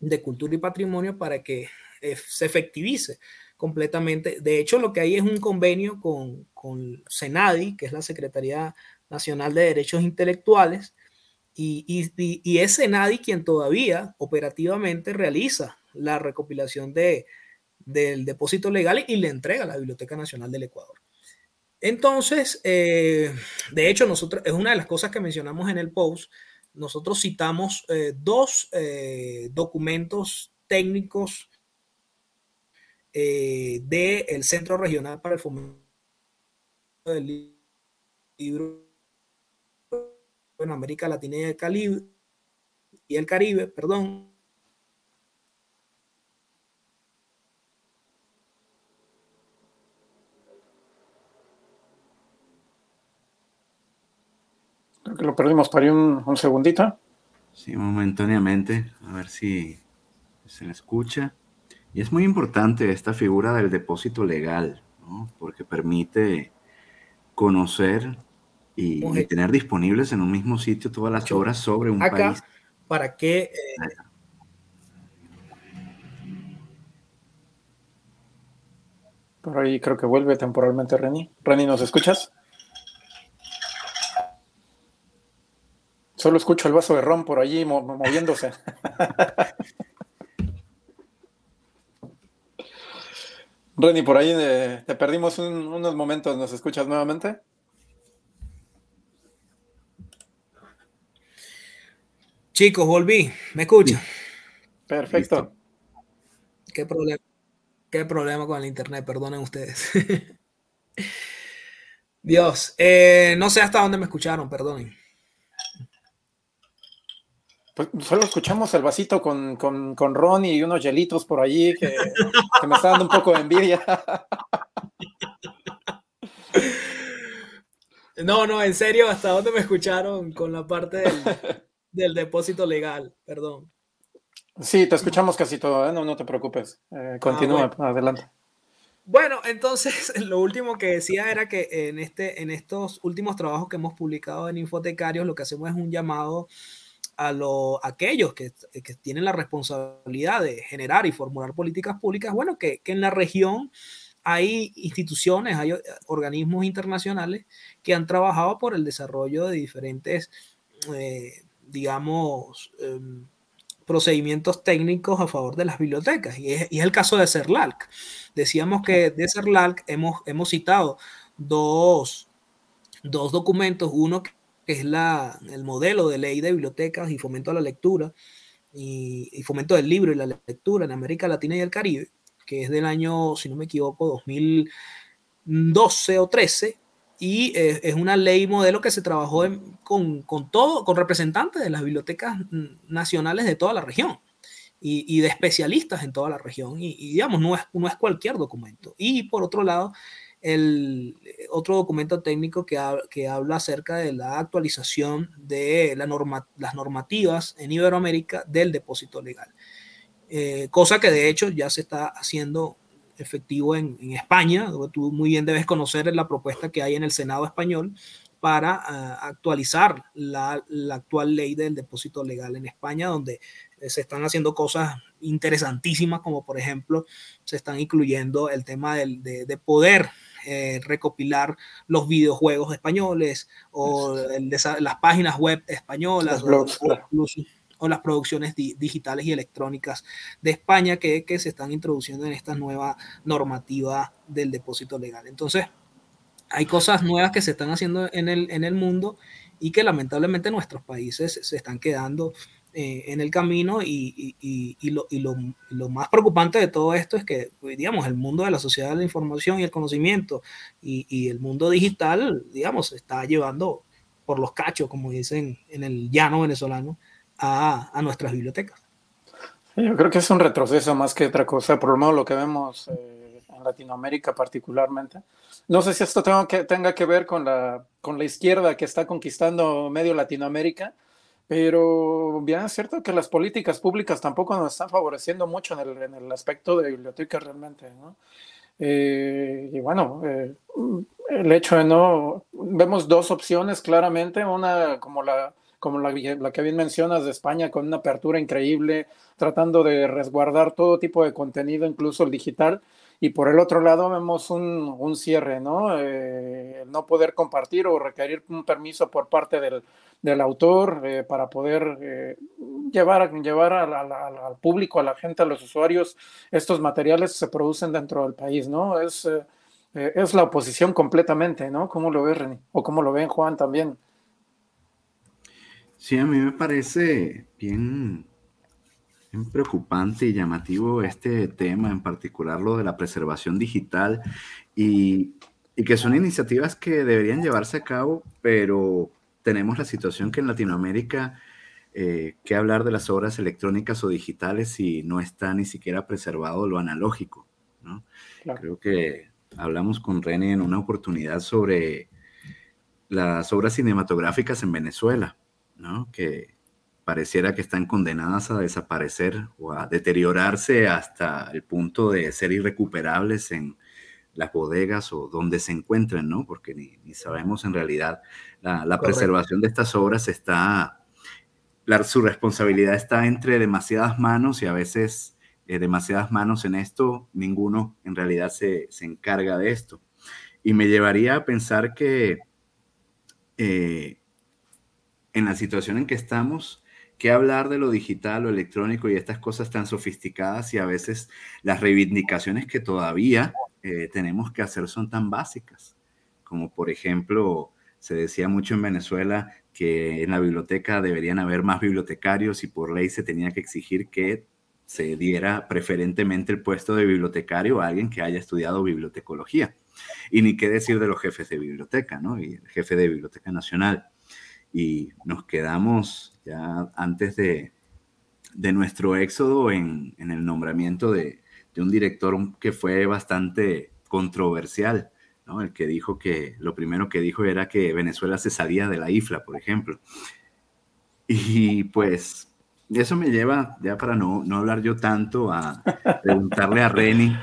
Speaker 3: de Cultura y Patrimonio para que eh, se efectivice completamente. De hecho, lo que hay es un convenio con, con Senadi, que es la Secretaría Nacional de Derechos Intelectuales, y, y, y es Senadi quien todavía operativamente realiza la recopilación de, del depósito legal y le entrega a la Biblioteca Nacional del Ecuador. Entonces, eh, de hecho, nosotros, es una de las cosas que mencionamos en el post, nosotros citamos eh, dos eh, documentos técnicos del Centro Regional para el Fomento del Libro en América Latina y el y el Caribe, perdón,
Speaker 1: que lo perdimos para un, un segundito.
Speaker 2: Sí, momentáneamente, a ver si se le escucha. Y es muy importante esta figura del depósito legal, ¿no? porque permite conocer y, y, tener disponibles en un mismo sitio todas las obras sobre un
Speaker 3: Acá,
Speaker 2: país.
Speaker 3: Para que... Eh,
Speaker 1: Por ahí creo que vuelve temporalmente Reni. Reni, ¿nos escuchas? Solo escucho el vaso de ron por allí moviéndose. Reni, por ahí eh, te perdimos un, unos momentos. ¿Nos escuchas nuevamente?
Speaker 3: Chicos, volví. ¿Me escuchan?
Speaker 1: Perfecto.
Speaker 3: ¿Qué problema, ¿Qué problema con el internet? Perdonen ustedes. Dios, eh, no sé hasta dónde me escucharon, perdonen.
Speaker 1: Pues solo escuchamos el vasito con, con, con Ron y unos hielitos por allí que, me está dando un poco de envidia.
Speaker 3: No, no, en serio, ¿hasta dónde me escucharon con la parte del, depósito legal? Perdón.
Speaker 1: Sí, te escuchamos casi todo, ¿eh? no, no te preocupes. Eh, continúa, ah, adelante.
Speaker 3: Bueno, entonces lo último que decía era que en, este, en estos últimos trabajos que hemos publicado en Infotecarios, lo que hacemos es un llamado a, lo, aquellos que, que, tienen la responsabilidad de generar y formular políticas públicas, bueno, que, que en la región hay instituciones, hay organismos internacionales que han trabajado por el desarrollo de diferentes, eh, digamos, em, procedimientos técnicos a favor de las bibliotecas. Y es, el caso de CERLALC. Decíamos que de CERLALC hemos, hemos citado dos, dos documentos, uno que es la, el modelo de ley de bibliotecas y fomento a la lectura y, y fomento del libro y la lectura en América Latina y el Caribe, que es del año, si no me equivoco, 2012 o 13, y es una ley modelo que se trabajó con, con, todo, con representantes de las bibliotecas nacionales de toda la región y, y de especialistas en toda la región, y, digamos, no es, no es cualquier documento. Y por otro lado, el otro documento técnico que, que habla acerca de la actualización de la norma, las normativas en Iberoamérica del depósito legal. Eh, cosa que de hecho ya se está haciendo efectivo en, España. Tú muy bien debes conocer la propuesta que hay en el Senado español para ah, actualizar la, actual ley del depósito legal en España, donde eh, se están haciendo cosas interesantísimas, como por ejemplo se están incluyendo el tema de, poder eh, recopilar los videojuegos españoles o las páginas web españolas o las producciones digitales y electrónicas de España que, que, se están introduciendo en esta nueva normativa del depósito legal. Entonces, hay cosas nuevas que se están haciendo en el, en el mundo y que lamentablemente nuestros países se están quedando eh, en el camino y, y, y, lo, lo, lo, más preocupante de todo esto es que, digamos, el mundo de la sociedad de la información y el conocimiento y, el mundo digital, digamos, está llevando por los cachos, como dicen en el llano venezolano, a, nuestras bibliotecas.
Speaker 1: Yo creo que es un retroceso más que otra cosa, por lo menos lo que vemos eh, en Latinoamérica particularmente. No sé si esto tenga que, tenga que ver con la, con la izquierda que está conquistando medio Latinoamérica, pero bien es cierto que las políticas públicas tampoco nos están favoreciendo mucho en el, en el aspecto de biblioteca realmente, ¿no? Eh, y bueno, eh, el hecho de no, vemos dos opciones claramente, una como la como la, que bien mencionas de España, con una apertura increíble, tratando de resguardar todo tipo de contenido, incluso el digital. Y por el otro lado vemos un, cierre, ¿no? Eh, no poder compartir o requerir un permiso por parte del, autor eh, para poder eh, llevar, llevar al público, a la gente, a los usuarios, estos materiales se producen dentro del país, ¿no? Es, es la oposición completamente, ¿no? ¿Cómo lo ve René? O cómo lo ven Juan también.
Speaker 2: Sí, a mí me parece bien, preocupante y llamativo este tema, en particular lo de la preservación digital, y, que son iniciativas que deberían llevarse a cabo, pero tenemos la situación que en Latinoamérica, eh, que hablar de las obras electrónicas o digitales si no está ni siquiera preservado lo analógico. Creo que hablamos con René en una oportunidad sobre las obras cinematográficas en Venezuela que pareciera que están condenadas a desaparecer o a deteriorarse hasta el punto de ser irrecuperables en las bodegas o donde se encuentren, ¿no? Porque ni, sabemos en realidad la, preservación de estas obras está, la, su responsabilidad está entre demasiadas manos y a veces eh, demasiadas manos en esto, ninguno en realidad se, se, encarga de esto. Y me llevaría a pensar que eh, en la situación en que estamos, que hablar de lo digital o electrónico y estas cosas tan sofisticadas y a veces las reivindicaciones que todavía eh, tenemos que hacer son tan básicas, como por ejemplo, se decía mucho en Venezuela que en la biblioteca deberían haber más bibliotecarios y por ley se tenía que exigir que se diera preferentemente el puesto de bibliotecario a alguien que haya estudiado bibliotecología. Y ni qué decir de los jefes de biblioteca, ¿no? Y el jefe de Biblioteca Nacional. Y nos quedamos ya antes de, de nuestro éxodo en, en el nombramiento de, de, un director que fue bastante controversial, ¿no? El que dijo que lo primero que dijo era que Venezuela se salía de la IFLA, por ejemplo. Y pues eso me lleva, ya para no, no hablar yo tanto, a preguntarle a Reni,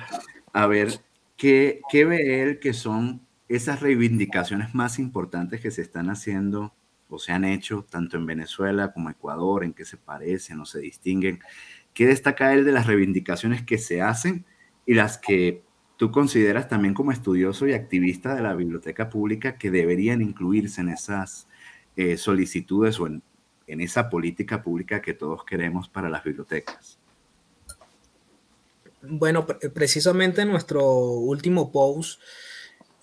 Speaker 2: a ver ¿qué, ¿qué ve él que son esas reivindicaciones más importantes que se están haciendo se han hecho tanto en Venezuela como Ecuador, en qué se parecen o se distinguen? ¿Qué destaca él de las reivindicaciones que se hacen y las que tú consideras también como estudioso y activista de la biblioteca pública que deberían incluirse en esas eh, solicitudes o en, en esa política pública que todos queremos para las bibliotecas?
Speaker 3: Bueno, precisamente en nuestro último post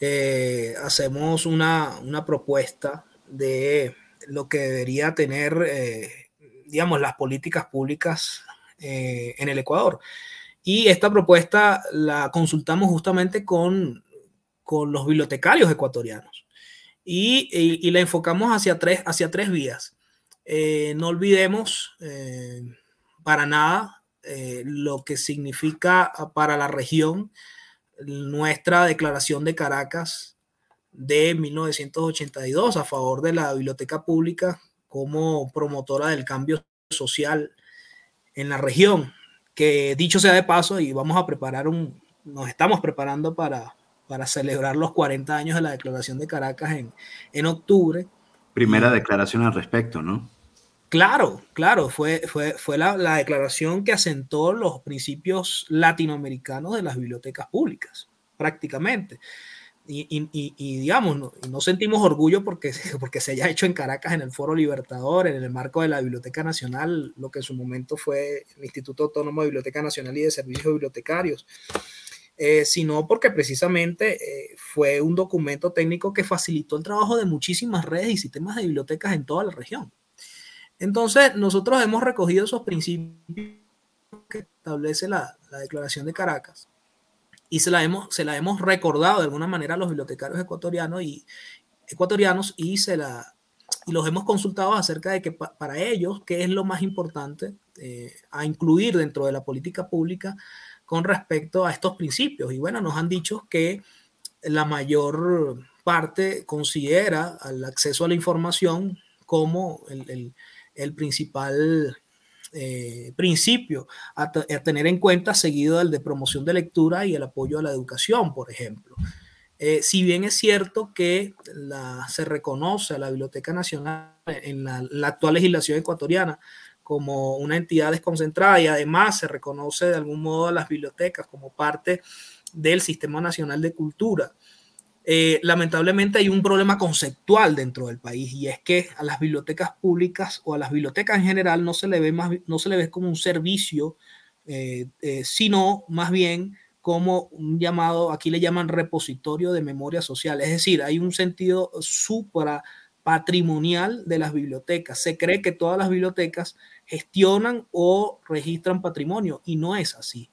Speaker 3: eh, hacemos una, una, propuesta de lo que debería tener, eh, digamos, las políticas públicas eh, en el Ecuador. Y esta propuesta la consultamos justamente con, con los bibliotecarios ecuatorianos y, y, la enfocamos hacia tres, hacia tres vías. no olvidemos para nada eh, lo que significa para la región nuestra declaración de Caracas de 1982 a favor de la biblioteca pública como promotora del cambio social en la región, que dicho sea de paso, y vamos a preparar un, nos estamos preparando para, para celebrar los 40 años de la declaración de Caracas en, en octubre.
Speaker 2: Primera declaración al respecto, ¿no?
Speaker 3: Claro, claro, fue, fue, fue la, la, declaración que asentó los principios latinoamericanos de las bibliotecas públicas, prácticamente. Y, digamos, no, no, sentimos orgullo porque, porque se haya hecho en Caracas, en el Foro Libertador, en el marco de la Biblioteca Nacional, lo que en su momento fue el Instituto Autónomo de Biblioteca Nacional y de Servicios Bibliotecarios. Eh, sino porque precisamente eh, fue un documento técnico que facilitó el trabajo de muchísimas redes y sistemas de bibliotecas en toda la región. Entonces, nosotros hemos recogido esos principios que establece la, la Declaración de Caracas y se la, hemos, se la hemos recordado de alguna manera a los bibliotecarios ecuatorianos y, ecuatorianos y, se la, y los hemos consultado acerca de que pa, para ellos, qué es lo más importante eh, a incluir dentro de la política pública con respecto a estos principios. Y bueno, nos han dicho que la mayor parte considera el acceso a la información como el, el el principal eh, principio a, tener en cuenta, seguido del de promoción de lectura y el apoyo a la educación, por ejemplo. Eh, si bien es cierto que se reconoce a la Biblioteca Nacional en la, actual legislación ecuatoriana como una entidad desconcentrada y además se reconoce de algún modo a las bibliotecas como parte del Sistema Nacional de Cultura, eh, lamentablemente hay un problema conceptual dentro del país y es que a las bibliotecas públicas o a las bibliotecas en general no se le ve, más, no se le ve como un servicio, eh, eh, sino más bien como un llamado, aquí le llaman repositorio de memoria social, es decir, hay un sentido supra patrimonial de las bibliotecas. Se cree que todas las bibliotecas gestionan o registran patrimonio y no es así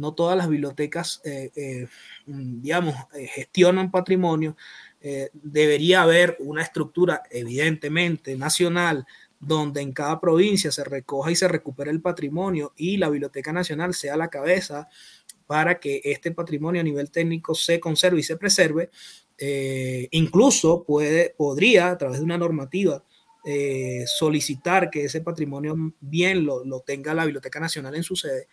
Speaker 3: no todas las bibliotecas, eh, eh, mm, digamos, eh, gestionan patrimonio. debería haber una estructura, evidentemente, nacional, donde en cada provincia se recoja y se recupere el patrimonio y la Biblioteca Nacional sea la cabeza para que este patrimonio a nivel técnico se conserve y se preserve. incluso puede, podría, a través de una normativa, solicitar que ese patrimonio bien lo, lo tenga la Biblioteca Nacional en su sede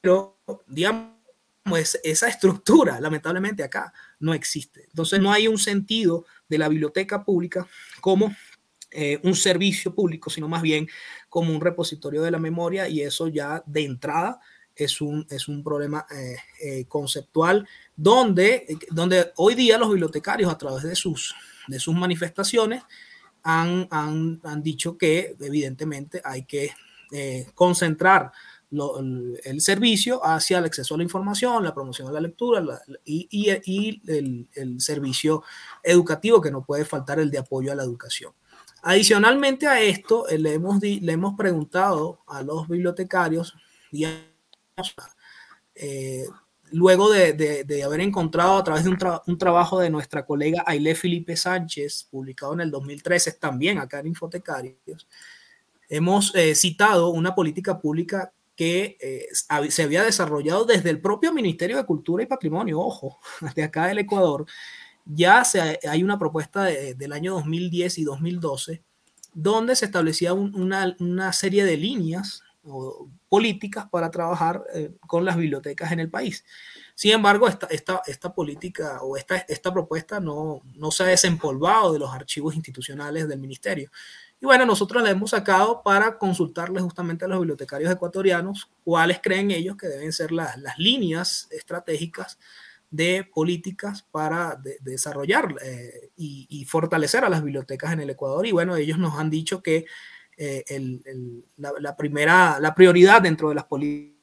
Speaker 3: pero, digamos, esa estructura, lamentablemente, acá no existe. Entonces, no hay un sentido de la biblioteca pública como eh, un servicio público, sino más bien como un repositorio de la memoria y eso ya de entrada es un, es un problema eh, eh, conceptual donde, donde hoy día los bibliotecarios a través de sus, de sus manifestaciones han, han, han dicho que evidentemente hay que concentrar el, servicio hacia el acceso a la información, la promoción de la lectura y, el, servicio educativo que no puede faltar el de apoyo a la educación. Adicionalmente a esto, eh, le hemos, le hemos preguntado a los bibliotecarios, eh, luego de, haber encontrado a través de un, trabajo de nuestra colega Aile Felipe Sánchez, publicado en el 2013 también acá en Infotecarios, hemos eh, citado una política pública que se había desarrollado desde el propio Ministerio de Cultura y Patrimonio, ojo, de acá del Ecuador, ya se, hay una propuesta del año 2010 y 2012 donde se establecía una, una, serie de líneas o, políticas para trabajar eh, con las bibliotecas en el país. Sin embargo, esta, esta, esta política o esta, esta propuesta no, no se ha desempolvado de los archivos institucionales del ministerio. Y bueno, nosotros la hemos sacado para consultarles justamente a los bibliotecarios ecuatorianos cuáles creen ellos que deben ser las, las líneas estratégicas de políticas para desarrollar eh, y, fortalecer a las bibliotecas en el Ecuador. Y bueno, ellos nos han dicho que eh, la, primera, la prioridad dentro de las políticas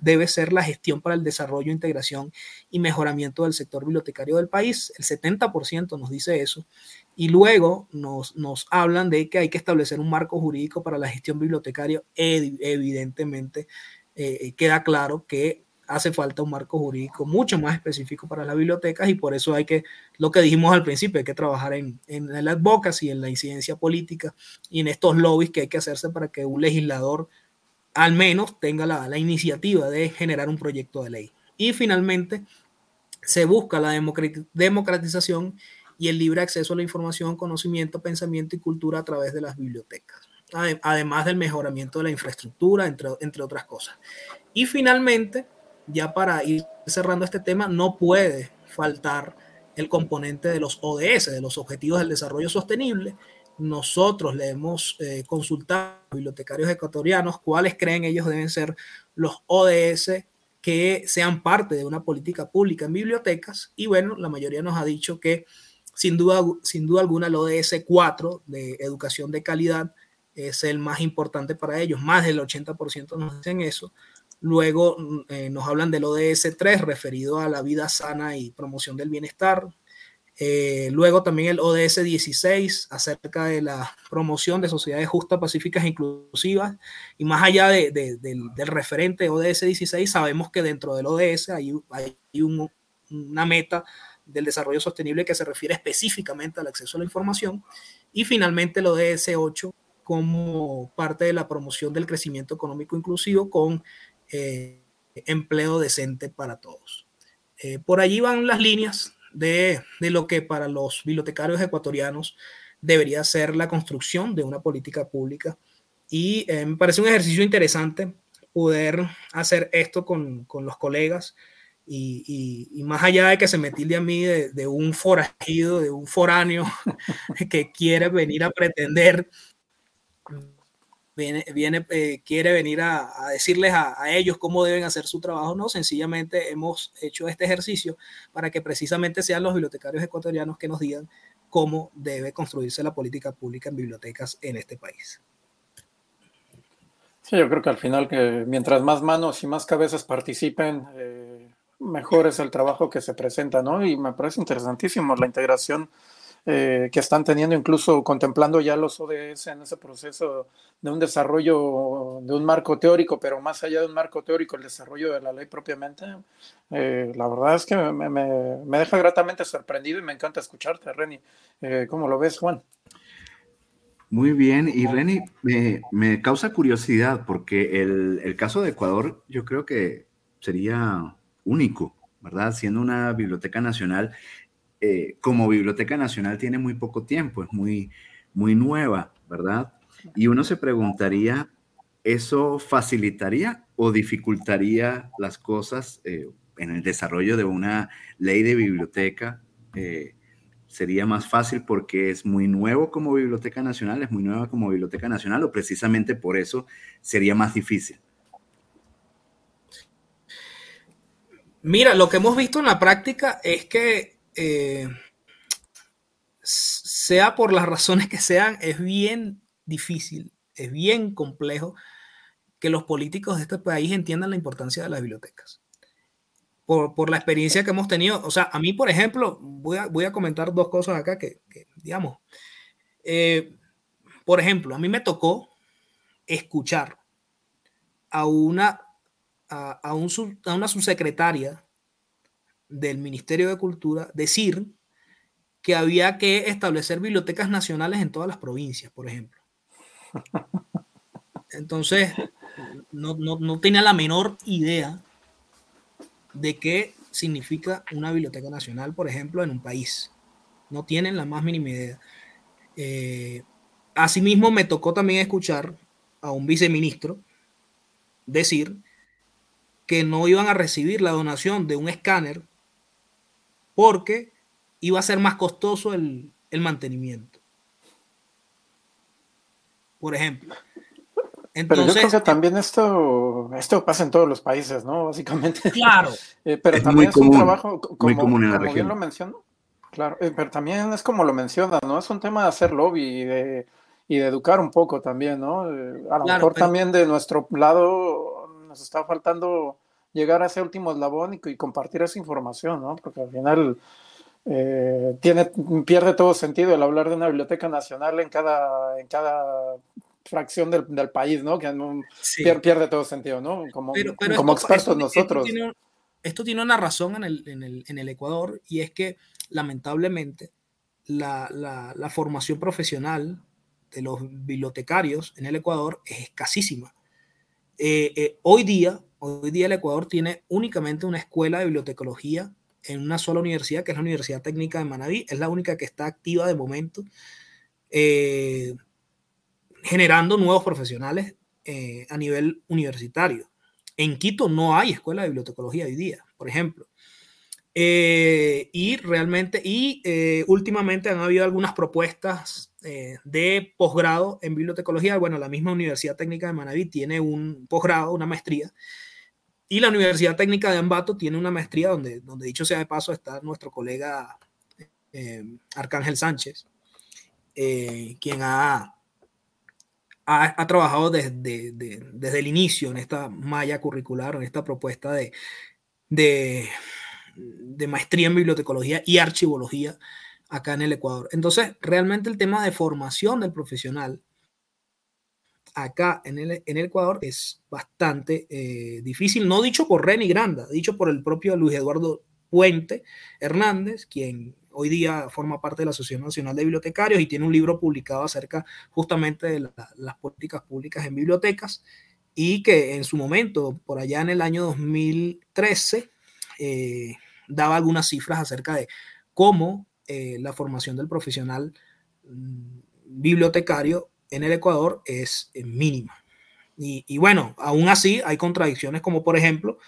Speaker 3: debe ser la gestión para el desarrollo, integración y mejoramiento del sector bibliotecario del país. El 70% nos dice eso. Y luego nos, nos hablan de que hay que establecer un marco jurídico para la gestión bibliotecaria. Evidentemente, eh, queda claro que hace falta un marco jurídico mucho más específico para las bibliotecas y por eso hay que, lo que dijimos al principio, hay que trabajar en, en el advocacy, en la incidencia política y en estos lobbies que hay que hacerse para que un legislador al menos tenga la, iniciativa de generar un proyecto de ley. Y finalmente, se busca la democratización y el libre acceso a la información, conocimiento, pensamiento y cultura a través de las bibliotecas, además del mejoramiento de la infraestructura, entre, entre otras cosas. Y finalmente, ya para ir cerrando este tema, no puede faltar el componente de los ODS, de los Objetivos del Desarrollo Sostenible. Nosotros le hemos eh, consultado a bibliotecarios ecuatorianos cuáles creen ellos deben ser los ODS que sean parte de una política pública en bibliotecas. Y bueno, la mayoría nos ha dicho que sin duda, sin duda alguna el ODS 4 de educación de calidad es el más importante para ellos. Más del 80% nos dicen eso. Luego mm, eh, nos hablan del ODS 3 referido a la vida sana y promoción del bienestar. Eh, luego también el ODS 16 acerca de la promoción de sociedades justas, pacíficas e inclusivas. Y más allá de, del, referente ODS 16, sabemos que dentro del ODS hay, hay una meta del desarrollo sostenible que se refiere específicamente al acceso a la información. Y finalmente el ODS 8 como parte de la promoción del crecimiento económico inclusivo con eh, empleo decente para todos. Eh, por allí van las líneas de, de, lo que para los bibliotecarios ecuatorianos debería ser la construcción de una política pública. Y eh, me parece un ejercicio interesante poder hacer esto con, con los colegas y, y, más allá de que se me tilde a mí de, de un forajido, de un foráneo que quiere venir a pretender viene, eh, quiere venir a, decirles a, ellos cómo deben hacer su trabajo, no, sencillamente hemos hecho este ejercicio para que precisamente sean los bibliotecarios ecuatorianos que nos digan cómo debe construirse la política pública en bibliotecas en este país.
Speaker 1: Sí, yo creo que al final que mientras más manos y más cabezas participen, eh, mejor es el trabajo que se presenta, ¿no? Y me parece interesantísimo la integración eh, que están teniendo, incluso contemplando ya los ODS en ese proceso de un desarrollo de un marco teórico, pero más allá de un marco teórico, el desarrollo de la ley propiamente, eh, la verdad es que me, me, deja gratamente sorprendido y me encanta escucharte, Reni. Eh, ¿Cómo lo ves, Juan?
Speaker 2: Muy bien, y Reni, me, me causa curiosidad porque el, el caso de Ecuador yo creo que sería único, ¿verdad? Siendo una biblioteca nacional eh, como Biblioteca Nacional tiene muy poco tiempo, es muy, muy nueva, ¿verdad? Y uno se preguntaría, ¿eso facilitaría o dificultaría las cosas eh, en el desarrollo de una ley de biblioteca? Eh, ¿Sería más fácil porque es muy nuevo como Biblioteca Nacional, es muy nueva como Biblioteca Nacional o precisamente por eso sería más difícil?
Speaker 3: Mira, lo que hemos visto en la práctica es que eh, sea por las razones que sean, es bien difícil, es bien complejo que los políticos de este país entiendan la importancia de las bibliotecas. Por, la experiencia que hemos tenido, o sea, a mí, por ejemplo, voy a, voy a comentar dos cosas acá que, digamos, eh, por ejemplo, a mí me tocó escuchar a una, a, a una subsecretaria del Ministerio de Cultura decir que había que establecer bibliotecas nacionales en todas las provincias, por ejemplo. Entonces, no, no, tenía la menor idea de qué significa una biblioteca nacional, por ejemplo, en un país. No tienen la más mínima idea. Eh, asimismo, me tocó también escuchar a un viceministro decir que no iban a recibir la donación de un escáner porque iba a ser más costoso el, mantenimiento. Por ejemplo.
Speaker 1: Entonces, pero yo creo que también esto, esto pasa en todos los países, ¿no? Básicamente.
Speaker 3: Claro.
Speaker 1: Eh, pero también es un trabajo, como, común en la región. bien lo menciono. Claro, eh, pero también es como lo menciona, ¿no? Es un tema de hacer lobby y de, y de educar un poco también, ¿no? Eh, a lo mejor también de nuestro lado nos está faltando llegar a ese último eslabón y, y compartir esa información, ¿no? Porque al final eh, tiene, pierde todo sentido el hablar de una biblioteca nacional en cada, en cada fracción del, del país, ¿no? Que pierde, todo sentido, ¿no? Como, como expertos nosotros.
Speaker 3: Esto tiene, una razón en el, en, el, en el, Ecuador y es que lamentablemente la, la, la, formación profesional de los bibliotecarios en el Ecuador es escasísima. Eh, eh, hoy día, hoy día el Ecuador tiene únicamente una escuela de bibliotecología en una sola universidad, que es la Universidad Técnica de Manabí. Es la única que está activa de momento, eh, generando nuevos profesionales eh, a nivel universitario. En Quito no hay escuela de bibliotecología hoy día, por ejemplo. Eh, y realmente, y últimamente han habido algunas propuestas de posgrado en bibliotecología. Bueno, la misma Universidad Técnica de Manabí tiene un posgrado, una maestría y la Universidad Técnica de Ambato tiene una maestría donde, donde dicho sea de paso, está nuestro colega eh, Arcángel Sánchez, eh, quien ha, ha, trabajado desde, desde el inicio en esta malla curricular, en esta propuesta de, de, de maestría en bibliotecología y archivología acá en el Ecuador. Entonces, realmente el tema de formación del profesional acá en el, en el Ecuador es bastante eh, difícil, no dicho por Reni Granda, dicho por el propio Luis Eduardo Puente Hernández, quien hoy día forma parte de la Asociación Nacional de Bibliotecarios y tiene un libro publicado acerca justamente de las políticas públicas en bibliotecas y que en su momento, por allá en el año 2013, eh, daba algunas cifras acerca de cómo eh, la formación del profesional mm, bibliotecario en el Ecuador es mínima. Y, bueno, aún así hay contradicciones como por ejemplo,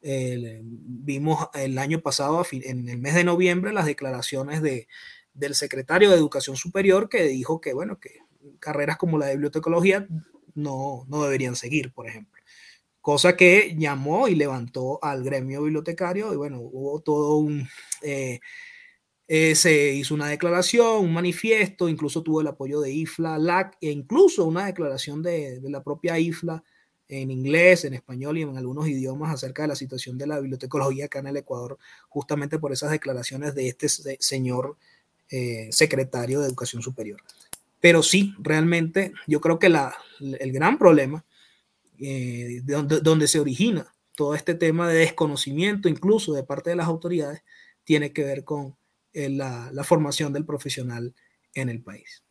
Speaker 3: vimos el año pasado, en el mes de noviembre, las declaraciones de, del secretario de Educación Superior que dijo que, bueno, que carreras como la de bibliotecología no, no deberían seguir, por ejemplo. Cosa que llamó y levantó al gremio bibliotecario y bueno, hubo todo un... Eh, eh, se hizo una declaración, un manifiesto, incluso tuvo el apoyo de IFLA, LAC, e incluso una declaración de, la propia IFLA en inglés, en español y en algunos idiomas acerca de la situación de la bibliotecología acá en el Ecuador, justamente por esas declaraciones de este señor eh, secretario de Educación Superior. Pero sí, realmente yo creo que el gran problema eh, de donde, donde se origina todo este tema de desconocimiento, incluso de parte de las autoridades, tiene que ver con la, la, formación del profesional en el país.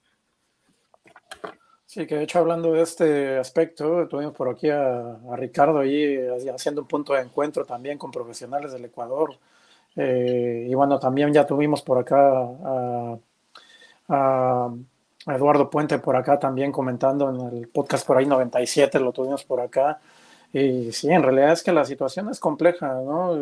Speaker 1: Sí, que de hecho hablando de este aspecto, tuvimos por aquí a, Ricardo ahí haciendo un punto de encuentro también con profesionales del Ecuador. Eh, y bueno, también ya tuvimos por acá a, a, Eduardo Puente por acá también comentando en el podcast por ahí 97, lo tuvimos por acá. Y sí, en realidad es que la situación es compleja, ¿no?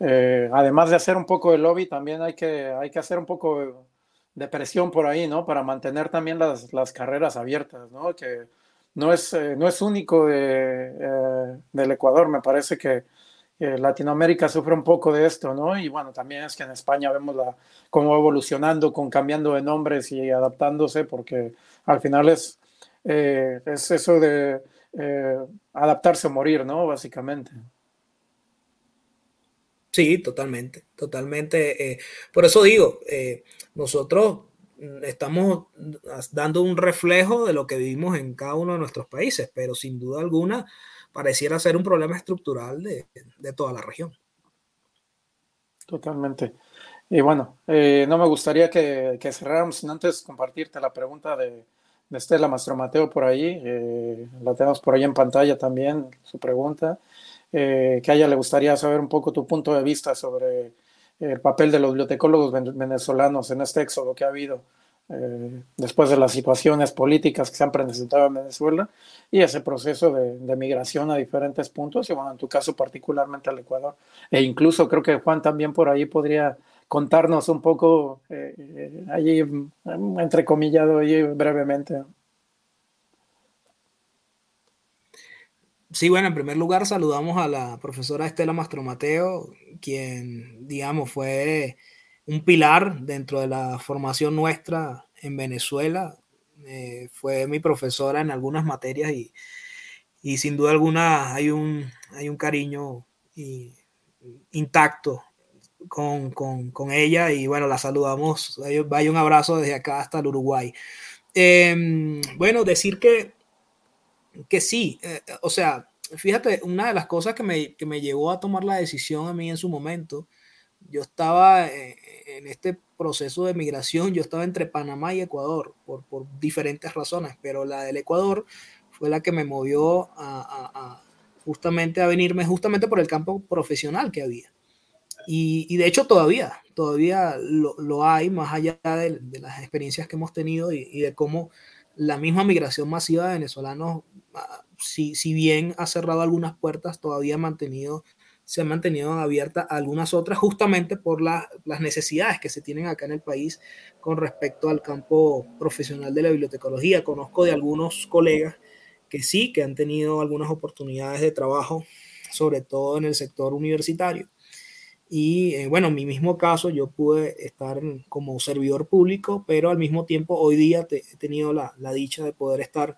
Speaker 1: Eh, además de hacer un poco de lobby, también hay que, hay que hacer un poco de presión por ahí, ¿no? Para mantener también las, las carreras abiertas, ¿no? Que no es, eh, no es único eh, del Ecuador, me parece que Latinoamérica sufre un poco de esto, ¿no? Y bueno, también es que en España vemos la, cómo evolucionando, con cambiando de nombres y adaptándose, porque al final es, es eso de adaptarse o morir, ¿no? Básicamente.
Speaker 3: Sí, totalmente, totalmente. Eh, por eso digo, eh, nosotros estamos dando un reflejo de lo que vivimos en cada uno de nuestros países, pero sin duda alguna pareciera ser un problema estructural de, toda la región.
Speaker 1: Totalmente. Y bueno, eh, no me gustaría que, cerráramos sin antes compartirte la pregunta de, de Estela Mastromateo por ahí. Eh, la tenemos por ahí en pantalla también, su pregunta. Eh, que a ella le gustaría saber un poco tu punto de vista sobre el papel de los bibliotecólogos venezolanos en este éxodo que ha habido eh, después de las situaciones políticas que se han presentado en Venezuela y ese proceso de, migración a diferentes puntos y bueno, en tu caso particularmente al Ecuador. E incluso creo que Juan también por ahí podría contarnos un poco eh, eh, allí, entrecomillado allí brevemente.
Speaker 3: Sí, bueno, en primer lugar saludamos a la profesora Estela Mastromateo, quien, digamos, fue un pilar dentro de la formación nuestra en Venezuela. Eh, fue mi profesora en algunas materias y, y, sin duda alguna hay un, hay un cariño intacto con, con, con, ella y bueno, la saludamos. Vaya un abrazo desde acá hasta el Uruguay. Em, bueno, decir que, que sí, eh, o sea, fíjate, una de las cosas que me, que me llevó a tomar la decisión a mí en su momento yo estaba eh, en este proceso de migración, yo estaba entre Panamá y Ecuador por, por diferentes razones, pero la del Ecuador fue la que me movió a, justamente a venirme justamente por el campo profesional que había. Y, de hecho todavía, todavía lo, lo hay, más allá de, de, las experiencias que hemos tenido y, de cómo la misma migración masiva de venezolanos, si, si bien ha cerrado algunas puertas, todavía se han mantenido abiertas algunas otras justamente por las necesidades que se tienen acá en el país con respecto al campo profesional de la bibliotecología. Conozco de algunos colegas que sí, que han tenido algunas oportunidades de trabajo, sobre todo en el sector universitario. Y eh, bueno, en mi mismo caso, yo pude estar como servidor público, pero al mismo tiempo hoy día he tenido la, la dicha de poder estar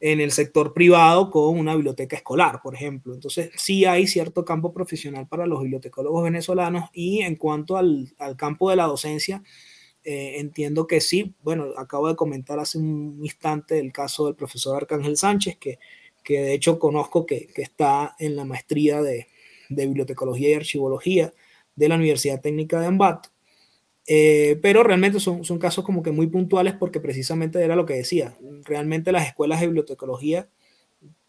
Speaker 3: en el sector privado con una biblioteca escolar, por ejemplo. Entonces, sí hay cierto campo profesional para los bibliotecólogos venezolanos y en cuanto al, campo de la docencia, eh, entiendo que sí. Bueno, acabo de comentar hace un instante el caso del profesor Arcángel Sánchez, que, que de hecho conozco que, está en la maestría de, de bibliotecología y archivología de la Universidad Técnica de Ambato. Eh, pero realmente son, son casos como que muy puntuales porque precisamente era lo que decía. Realmente las escuelas de bibliotecología,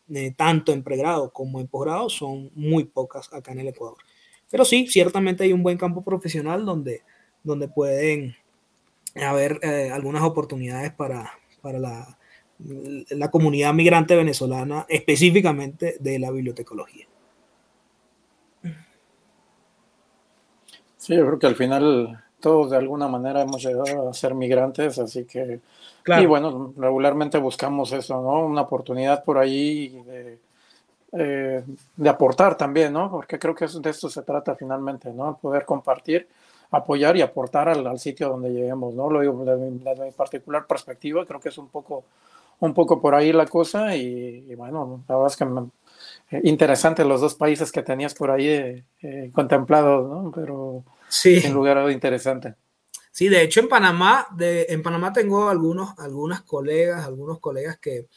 Speaker 3: eh, tanto en pregrado como en posgrado, son muy pocas acá en el Ecuador. Pero sí, ciertamente hay un buen campo profesional donde, donde pueden haber eh, algunas oportunidades para, para la, la comunidad migrante venezolana, específicamente de la bibliotecología.
Speaker 1: Sí, yo creo que al final todos de alguna manera hemos llegado a ser migrantes, así que, y bueno, regularmente buscamos eso, ¿no? Una oportunidad por ahí de, eh, de aportar también, ¿no? Porque creo que de esto se trata finalmente, ¿no? Poder compartir, apoyar y aportar al, al sitio donde lleguemos, ¿no? Lo digo desde mi, desde mi, particular perspectiva, creo que es un poco, un poco por ahí la cosa y, y bueno, la verdad es que me, eh, interesante los dos países que tenías por ahí eh, eh contemplados, ¿no? Pero Sí. Un lugar interesante.
Speaker 3: Sí, de hecho en Panamá, de, en Panamá tengo algunos, algunas colegas, algunos colegas que,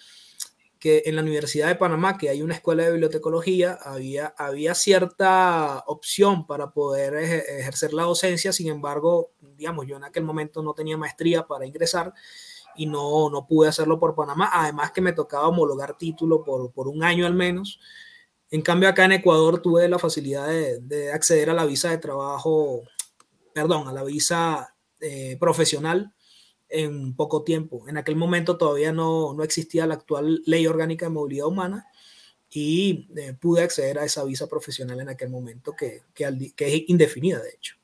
Speaker 3: que en la Universidad de Panamá, que hay una escuela de bibliotecología, había, había cierta opción para poder ejercer la docencia, sin embargo, digamos, yo en aquel momento no tenía maestría para ingresar y no, no pude hacerlo por Panamá, además que me tocaba homologar título por, por un año al menos. En cambio, acá en Ecuador tuve la facilidad de, acceder a la visa de trabajo, perdón, a la visa eh, profesional en poco tiempo. En aquel momento todavía no, no, existía la actual ley orgánica de movilidad humana y eh, pude acceder a esa visa profesional en aquel momento que, que, que es indefinida, de hecho.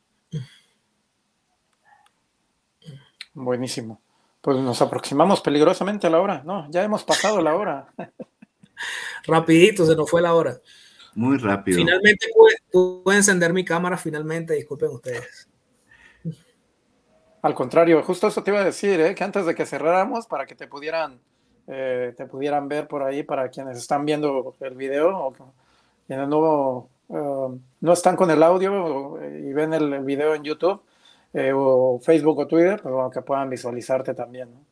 Speaker 1: Buenísimo. Pues nos aproximamos peligrosamente a la hora. No, ya hemos pasado la hora.
Speaker 3: Rapidito, se nos fue la hora.
Speaker 2: Muy rápido.
Speaker 3: Finalmente pude, encender mi cámara, finalmente, disculpen ustedes.
Speaker 1: Al contrario, justo eso te iba a decir, ¿eh? que antes de que cerráramos, para que te pudieran, eh, te pudieran ver por ahí, para quienes están viendo el video o quienes no, uh, no están con el audio y ven el, video en YouTube, eh, o Facebook o Twitter, pues que puedan visualizarte también. ¿no?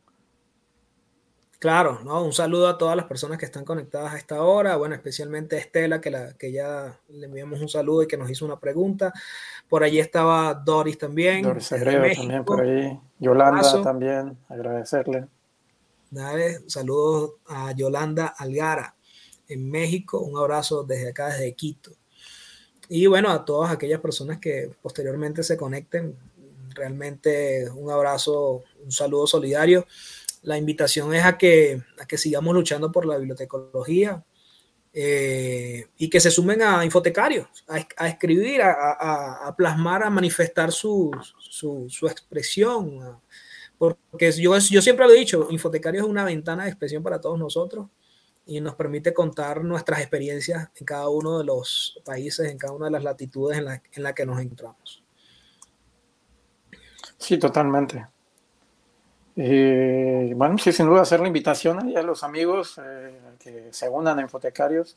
Speaker 3: Claro, ¿no? Un saludo a todas las personas que están conectadas a esta hora. Bueno, especialmente a Estela, que, la, que ya le enviamos un saludo y que nos hizo una pregunta. Por allí estaba Doris también.
Speaker 1: Doris Agrego también por ahí. Yolanda también, agradecerle.
Speaker 3: Dale, saludos a Yolanda Algara en México. Un abrazo desde acá, desde Quito. Y bueno, a todas aquellas personas que posteriormente se conecten, realmente un abrazo, un saludo solidario la invitación es a que, a que sigamos luchando por la bibliotecología eh, y que se sumen a infotecarios, a, escribir, a, plasmar, a manifestar su, expresión. Porque yo, yo siempre lo he dicho, Infotecario es una ventana de expresión para todos nosotros y nos permite contar nuestras experiencias en cada uno de los países, en cada una de las latitudes en las en la que nos encontramos.
Speaker 1: Sí, totalmente. Y bueno, sí, sin duda hacer la invitación a los amigos eh, que se unan a Infotecarios.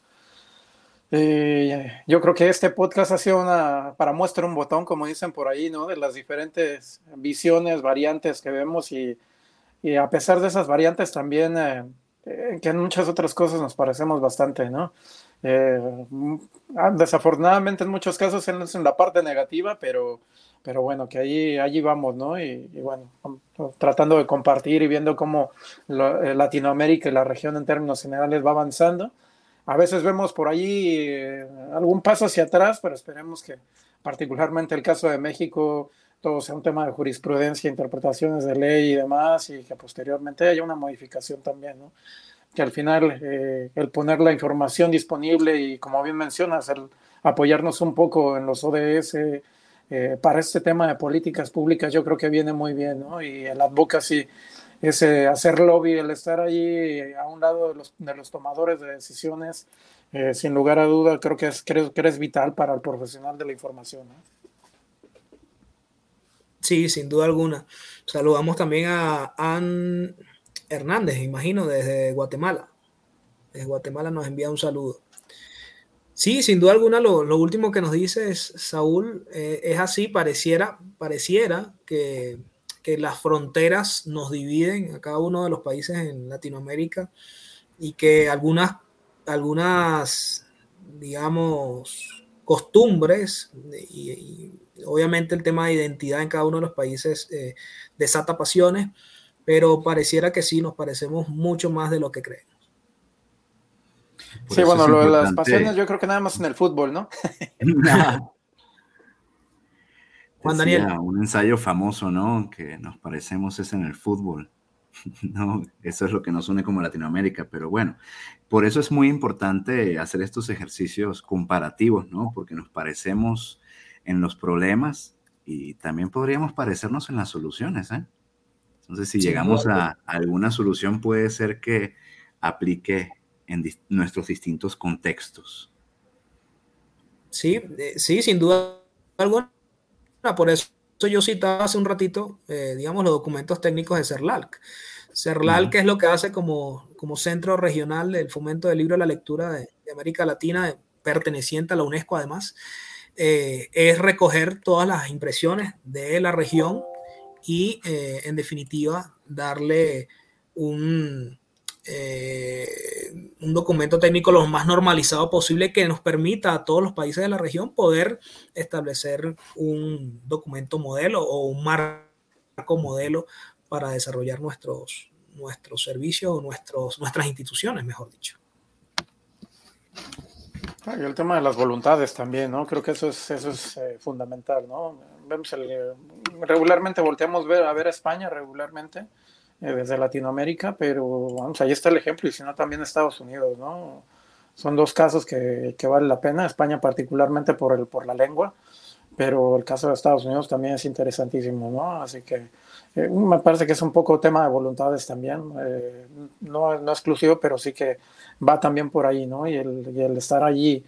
Speaker 1: yo creo que este podcast ha sido una, para muestra un botón, como dicen por ahí, ¿no? De las diferentes visiones, variantes que vemos y, y a pesar de esas variantes también, eh, eh, que en muchas otras cosas nos parecemos bastante, ¿no? Ah, desafortunadamente en muchos casos es en la parte negativa, pero pero bueno, que allí, allí vamos, ¿no? Y, bueno, tratando de compartir y viendo cómo eh, Latinoamérica y la región en términos generales va avanzando. A veces vemos por allí eh, algún paso hacia atrás, pero esperemos que particularmente el caso de México todo sea un tema de jurisprudencia, interpretaciones de ley y demás, y que posteriormente haya una modificación también, ¿no? Que al final eh, el poner la información disponible y como bien mencionas, el apoyarnos un poco en los ODS, eh, para este tema de políticas públicas yo creo que viene muy bien, ¿no? Y el advocacy, ese hacer lobby, el estar allí a un lado de los, de los tomadores de decisiones, eh, sin lugar a duda, creo que es, creo que es vital para el profesional de la información.
Speaker 3: Sí, sin duda alguna. Saludamos también a Ann Hernández, imagino, desde Guatemala. Desde Guatemala nos envía un saludo. Sí, sin duda alguna, lo, último que nos dice es, Saúl, eh, es así, pareciera, pareciera que, las fronteras nos dividen a cada uno de los países en Latinoamérica y que algunas, algunas digamos, costumbres y, obviamente el tema de identidad en cada uno de los países eh, desata pasiones, pero pareciera que sí, nos parecemos mucho más de lo que
Speaker 1: sí, bueno, lo de las pasiones yo creo que nada más en el fútbol, ¿no?
Speaker 2: Juan Daniel. Un ensayo famoso, ¿no? Que nos parecemos es en el fútbol. No, eso es lo que nos une como Latinoamérica, pero bueno, por eso es muy importante hacer estos ejercicios comparativos, ¿no? Porque nos parecemos en los problemas y también podríamos parecernos en las soluciones, ¿eh? Entonces, si llegamos a alguna solución, puede ser que aplique en nuestros distintos contextos.
Speaker 3: Sí, eh, sí, sin duda alguna. Por eso yo citaba hace un ratito, eh, digamos, los documentos técnicos de CERLALC. CERLALC es lo que hace como, como centro regional del fomento del libro de la lectura de, América Latina, perteneciente a la UNESCO además, eh, es recoger todas las impresiones de la región y, en definitiva, darle un, eh, un documento técnico lo más normalizado posible que nos permita a todos los países de la región poder establecer un documento modelo o un marco modelo para desarrollar nuestros, nuestros servicios o nuestros, nuestras instituciones, mejor dicho.
Speaker 1: Ah, y el tema de las voluntades también, ¿no? Creo que eso es, eso es eh, fundamental, ¿no? Vemos regularmente volteamos a ver a España regularmente eh, desde Latinoamérica, pero vamos, ahí está el ejemplo, y si no también Estados Unidos, ¿no? Son dos casos que, que vale la pena, España particularmente por, el, por la lengua, pero el caso de Estados Unidos también es interesantísimo, ¿no? Así que eh, me parece que es un poco tema de voluntades también, eh, no, no, exclusivo, pero sí que va también por ahí, ¿no? Y el, y el, estar allí,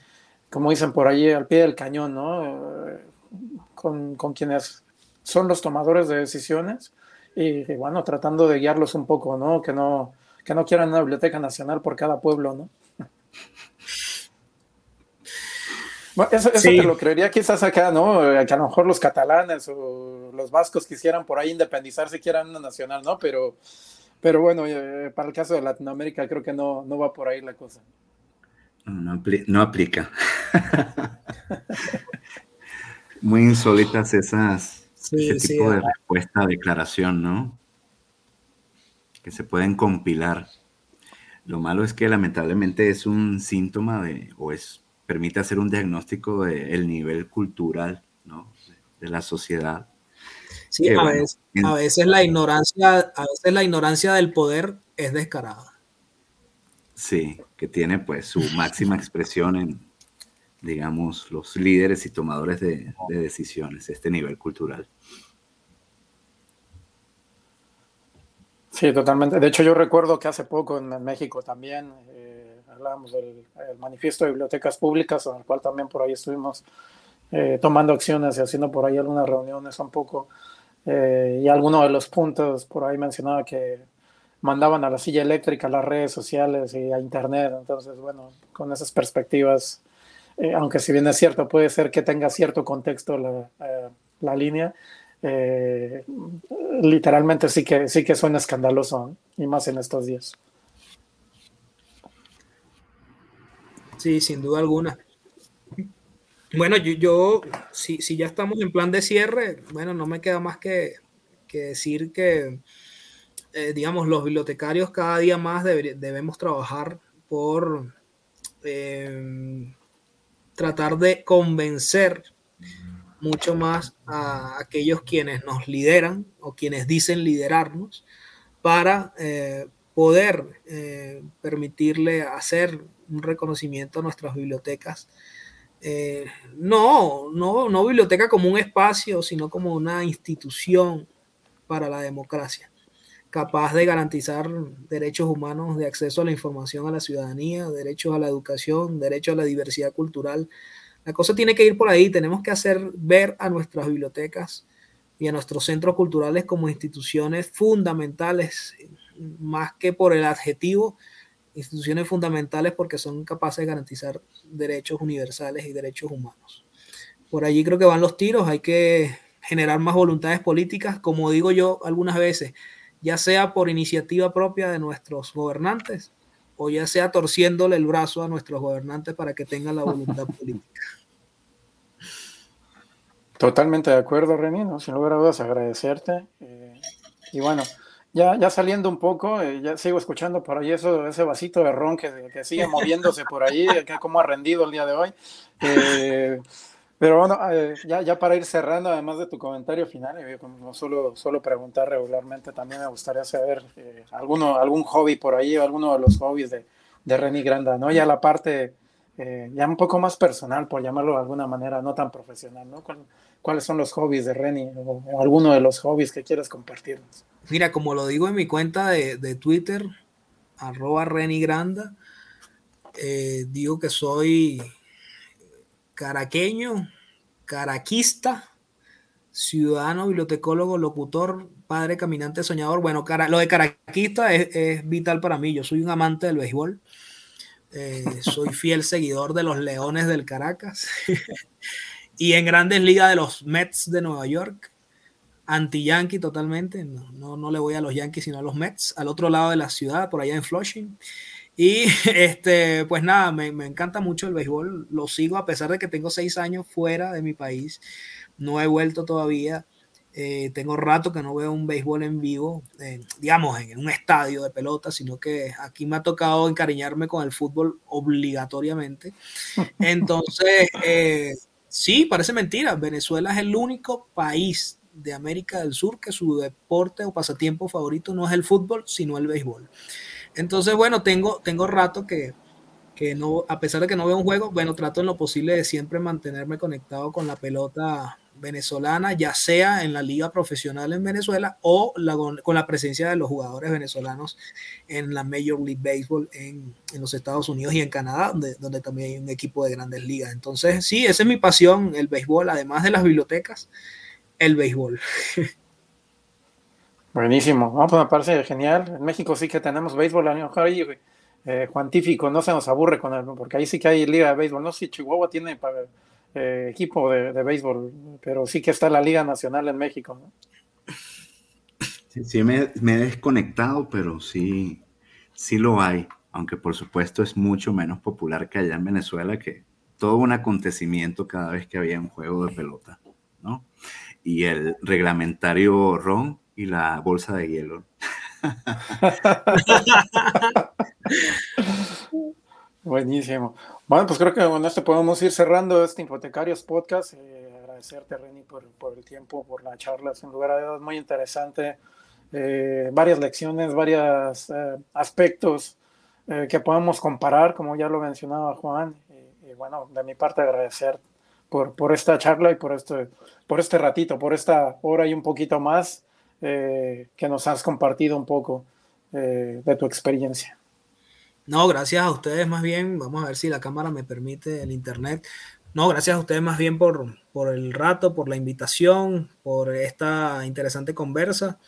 Speaker 1: como dicen por allí, al pie del cañón, ¿no? con, con quienes son los tomadores de decisiones y, bueno, tratando de guiarlos un poco, ¿no? Que no, que no quieran una biblioteca nacional por cada pueblo, ¿no? eso, eso te lo creería quizás acá, ¿no? Que a lo mejor los catalanes o los vascos quisieran por ahí independizarse, quieran una nacional, ¿no? Pero, pero bueno, eh, para el caso de Latinoamérica creo que no, no va por ahí la cosa.
Speaker 2: No, no aplica. Muy insólitas esas, ese tipo de respuesta, declaración, ¿no? Que se pueden compilar. Lo malo es que lamentablemente es un síntoma de, o es, permite hacer un diagnóstico del nivel cultural, ¿no? De, la sociedad.
Speaker 3: Sí, a, veces, a veces la ignorancia, a veces la ignorancia del poder es descarada.
Speaker 2: Sí, que tiene pues su máxima expresión en, digamos, los líderes y tomadores de, decisiones, este nivel cultural.
Speaker 1: Sí, totalmente. De hecho, yo recuerdo que hace poco en México también eh, hablábamos del manifiesto de bibliotecas públicas, en el cual también por ahí estuvimos eh, tomando acciones y haciendo por ahí algunas reuniones un poco. Eh, y alguno de los puntos por ahí mencionaba que mandaban a la silla eléctrica, a las redes sociales y a Internet. Entonces, bueno, con esas perspectivas eh, aunque si bien es cierto, puede ser que tenga cierto contexto la, eh, la línea, eh, literalmente sí que, sí que suena escandaloso, y más en estos días.
Speaker 3: Sí, sin duda alguna. Bueno, yo, yo si, si, ya estamos en plan de cierre, bueno, no me queda más que, que decir que, digamos, los bibliotecarios cada día más debemos trabajar por tratar de convencer mucho más a aquellos quienes nos lideran o quienes dicen liderarnos para eh, poder eh, permitirle hacer un reconocimiento a nuestras bibliotecas. Eh, no, no, no biblioteca como un espacio, sino como una institución para la democracia capaz de garantizar derechos humanos de acceso a la información a la ciudadanía, derechos a la educación, derecho a la diversidad cultural. La cosa tiene que ir por ahí, tenemos que hacer ver a nuestras bibliotecas y a nuestros centros culturales como instituciones fundamentales, más que por el adjetivo, instituciones fundamentales porque son capaces de garantizar derechos universales y derechos humanos. Por allí creo que van los tiros, hay que generar más voluntades políticas, como digo yo algunas veces, ya sea por iniciativa propia de nuestros gobernantes o ya sea torciéndole el brazo a nuestros gobernantes para que tengan la voluntad política.
Speaker 1: Totalmente de acuerdo, René, sin lugar a dudas agradecerte. Eh, y bueno, ya, ya saliendo un poco, eh, ya sigo escuchando por ahí eso, ese vasito de ron que, que sigue moviéndose por ahí, que como ha rendido el día de hoy. Eh, pero bueno, eh, ya, ya para ir cerrando, además de tu comentario final, eh, como solo, solo preguntar regularmente, también me gustaría saber eh, alguno, algún hobby por ahí, alguno de los hobbies de, de Reni Granda, ¿no? Ya la parte ya un poco más personal, por llamarlo de alguna manera, no tan profesional, ¿no? ¿Cuáles son los hobbies de Reni o, alguno de los hobbies que quieres compartirnos?
Speaker 3: Mira, como lo digo en mi cuenta de, de Twitter, arroba Reni Granda, digo que soy caraqueño, caraquista, ciudadano, bibliotecólogo, locutor, padre, caminante, soñador. Bueno, cara, lo de caraquista es, vital para mí. Yo soy un amante del béisbol. Eh, soy fiel seguidor de los Leones del Caracas y en grandes ligas de los Mets de Nueva York. Anti-Yankee totalmente. No, no, no, le voy a los Yankees, sino a los Mets, al otro lado de la ciudad, por allá en Flushing. Y este, pues nada, me, me, encanta mucho el béisbol, lo sigo a pesar de que tengo seis años fuera de mi país, no he vuelto todavía, eh, tengo rato que no veo un béisbol en vivo, eh, digamos, en un estadio de pelota, sino que aquí me ha tocado encariñarme con el fútbol obligatoriamente. Entonces, eh, sí, parece mentira, Venezuela es el único país de América del Sur que su deporte o pasatiempo favorito no es el fútbol, sino el béisbol. Entonces, bueno, tengo, tengo rato que, que no, a pesar de que no veo un juego, bueno, trato en lo posible de siempre mantenerme conectado con la pelota venezolana, ya sea en la liga profesional en Venezuela o con la presencia de los jugadores venezolanos en la Major League Baseball en, en los Estados Unidos y en Canadá, donde, donde, también hay un equipo de grandes ligas. Entonces, sí, esa es mi pasión, el béisbol, además de las bibliotecas, el béisbol.
Speaker 1: Buenísimo, pues me parece genial. En México sí que tenemos béisbol, a mejor eh, Juantífico no se nos aburre con él, porque ahí sí que hay liga de béisbol. No sé si Chihuahua tiene eh, equipo de, béisbol, pero sí que está la Liga Nacional en México.
Speaker 2: Sí, me, me, he desconectado, pero sí, sí lo hay, aunque por supuesto es mucho menos popular que allá en Venezuela, que todo un acontecimiento cada vez que había un juego de pelota, ¿no? Y el reglamentario ron y la bolsa de hielo.
Speaker 1: Buenísimo. Bueno, pues creo que con esto podemos ir cerrando este Infotecarios Podcast. Eh, agradecerte, Reni, por, por, el tiempo, por la charla. Sin lugar a dudas, muy interesante. Eh, varias lecciones, varios eh, aspectos que podemos comparar, como ya lo mencionaba Juan. Y, bueno, de mi parte, agradecer por, por esta charla y por este, por este ratito, por esta hora y un poquito más que nos has compartido un poco de tu experiencia.
Speaker 3: No, gracias a ustedes más bien. Vamos a ver si la cámara me permite el internet. No, gracias a ustedes más bien por, por el rato, por la invitación, por esta interesante conversa.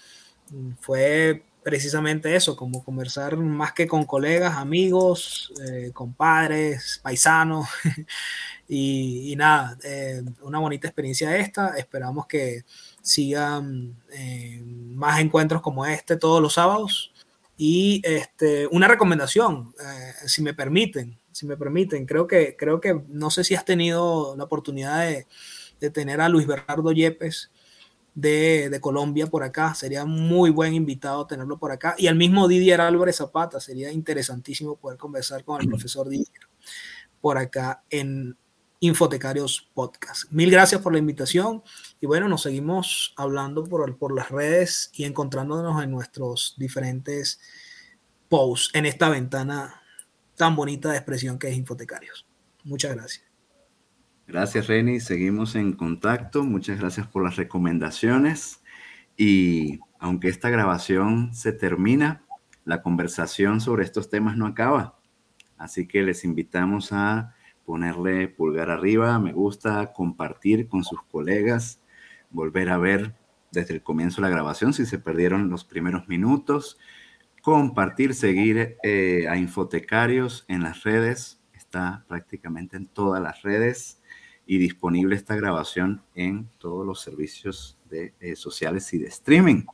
Speaker 3: Fue precisamente eso, como conversar más que con colegas, amigos, eh, compadres, paisanos. y, nada, eh, una bonita experiencia esta. Esperamos que sigan eh, más encuentros como este todos los sábados. Y este, una recomendación, eh, si me permiten, si me permiten, creo que, creo que no sé si has tenido la oportunidad de, de tener a Luis Bernardo Yepes de, de, Colombia por acá, sería muy buen invitado tenerlo por acá, y al mismo Didier Álvarez Zapata, sería interesantísimo poder conversar con el profesor Didier por acá en Infotecarios Podcast. Mil gracias por la invitación y bueno, nos seguimos hablando por, por las redes y encontrándonos en nuestros diferentes posts en esta ventana tan bonita de expresión que es Infotecarios. Muchas gracias.
Speaker 2: Gracias, Reni. Seguimos en contacto. Muchas gracias por las recomendaciones. Y aunque esta grabación se termina, la conversación sobre estos temas no acaba. Así que les invitamos a ponerle pulgar arriba, me gusta, compartir con sus colegas, volver a ver desde el comienzo la grabación si se perdieron los primeros minutos, compartir, seguir eh, a Infotecarios en las redes, está prácticamente en todas las redes y disponible esta grabación en todos los servicios de, eh, sociales y de streaming.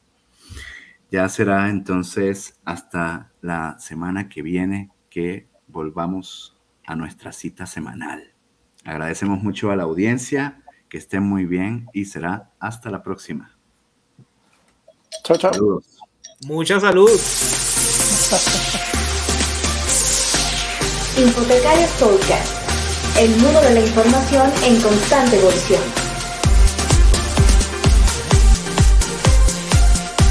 Speaker 2: Ya será entonces hasta la semana que viene que volvamos a nuestra cita semanal. Agradecemos mucho a la audiencia, que estén muy bien y será hasta la próxima.
Speaker 1: Chao, chao. Saludos.
Speaker 3: Mucha salud.
Speaker 4: Infotecarios Podcast, el mundo de la información en constante evolución.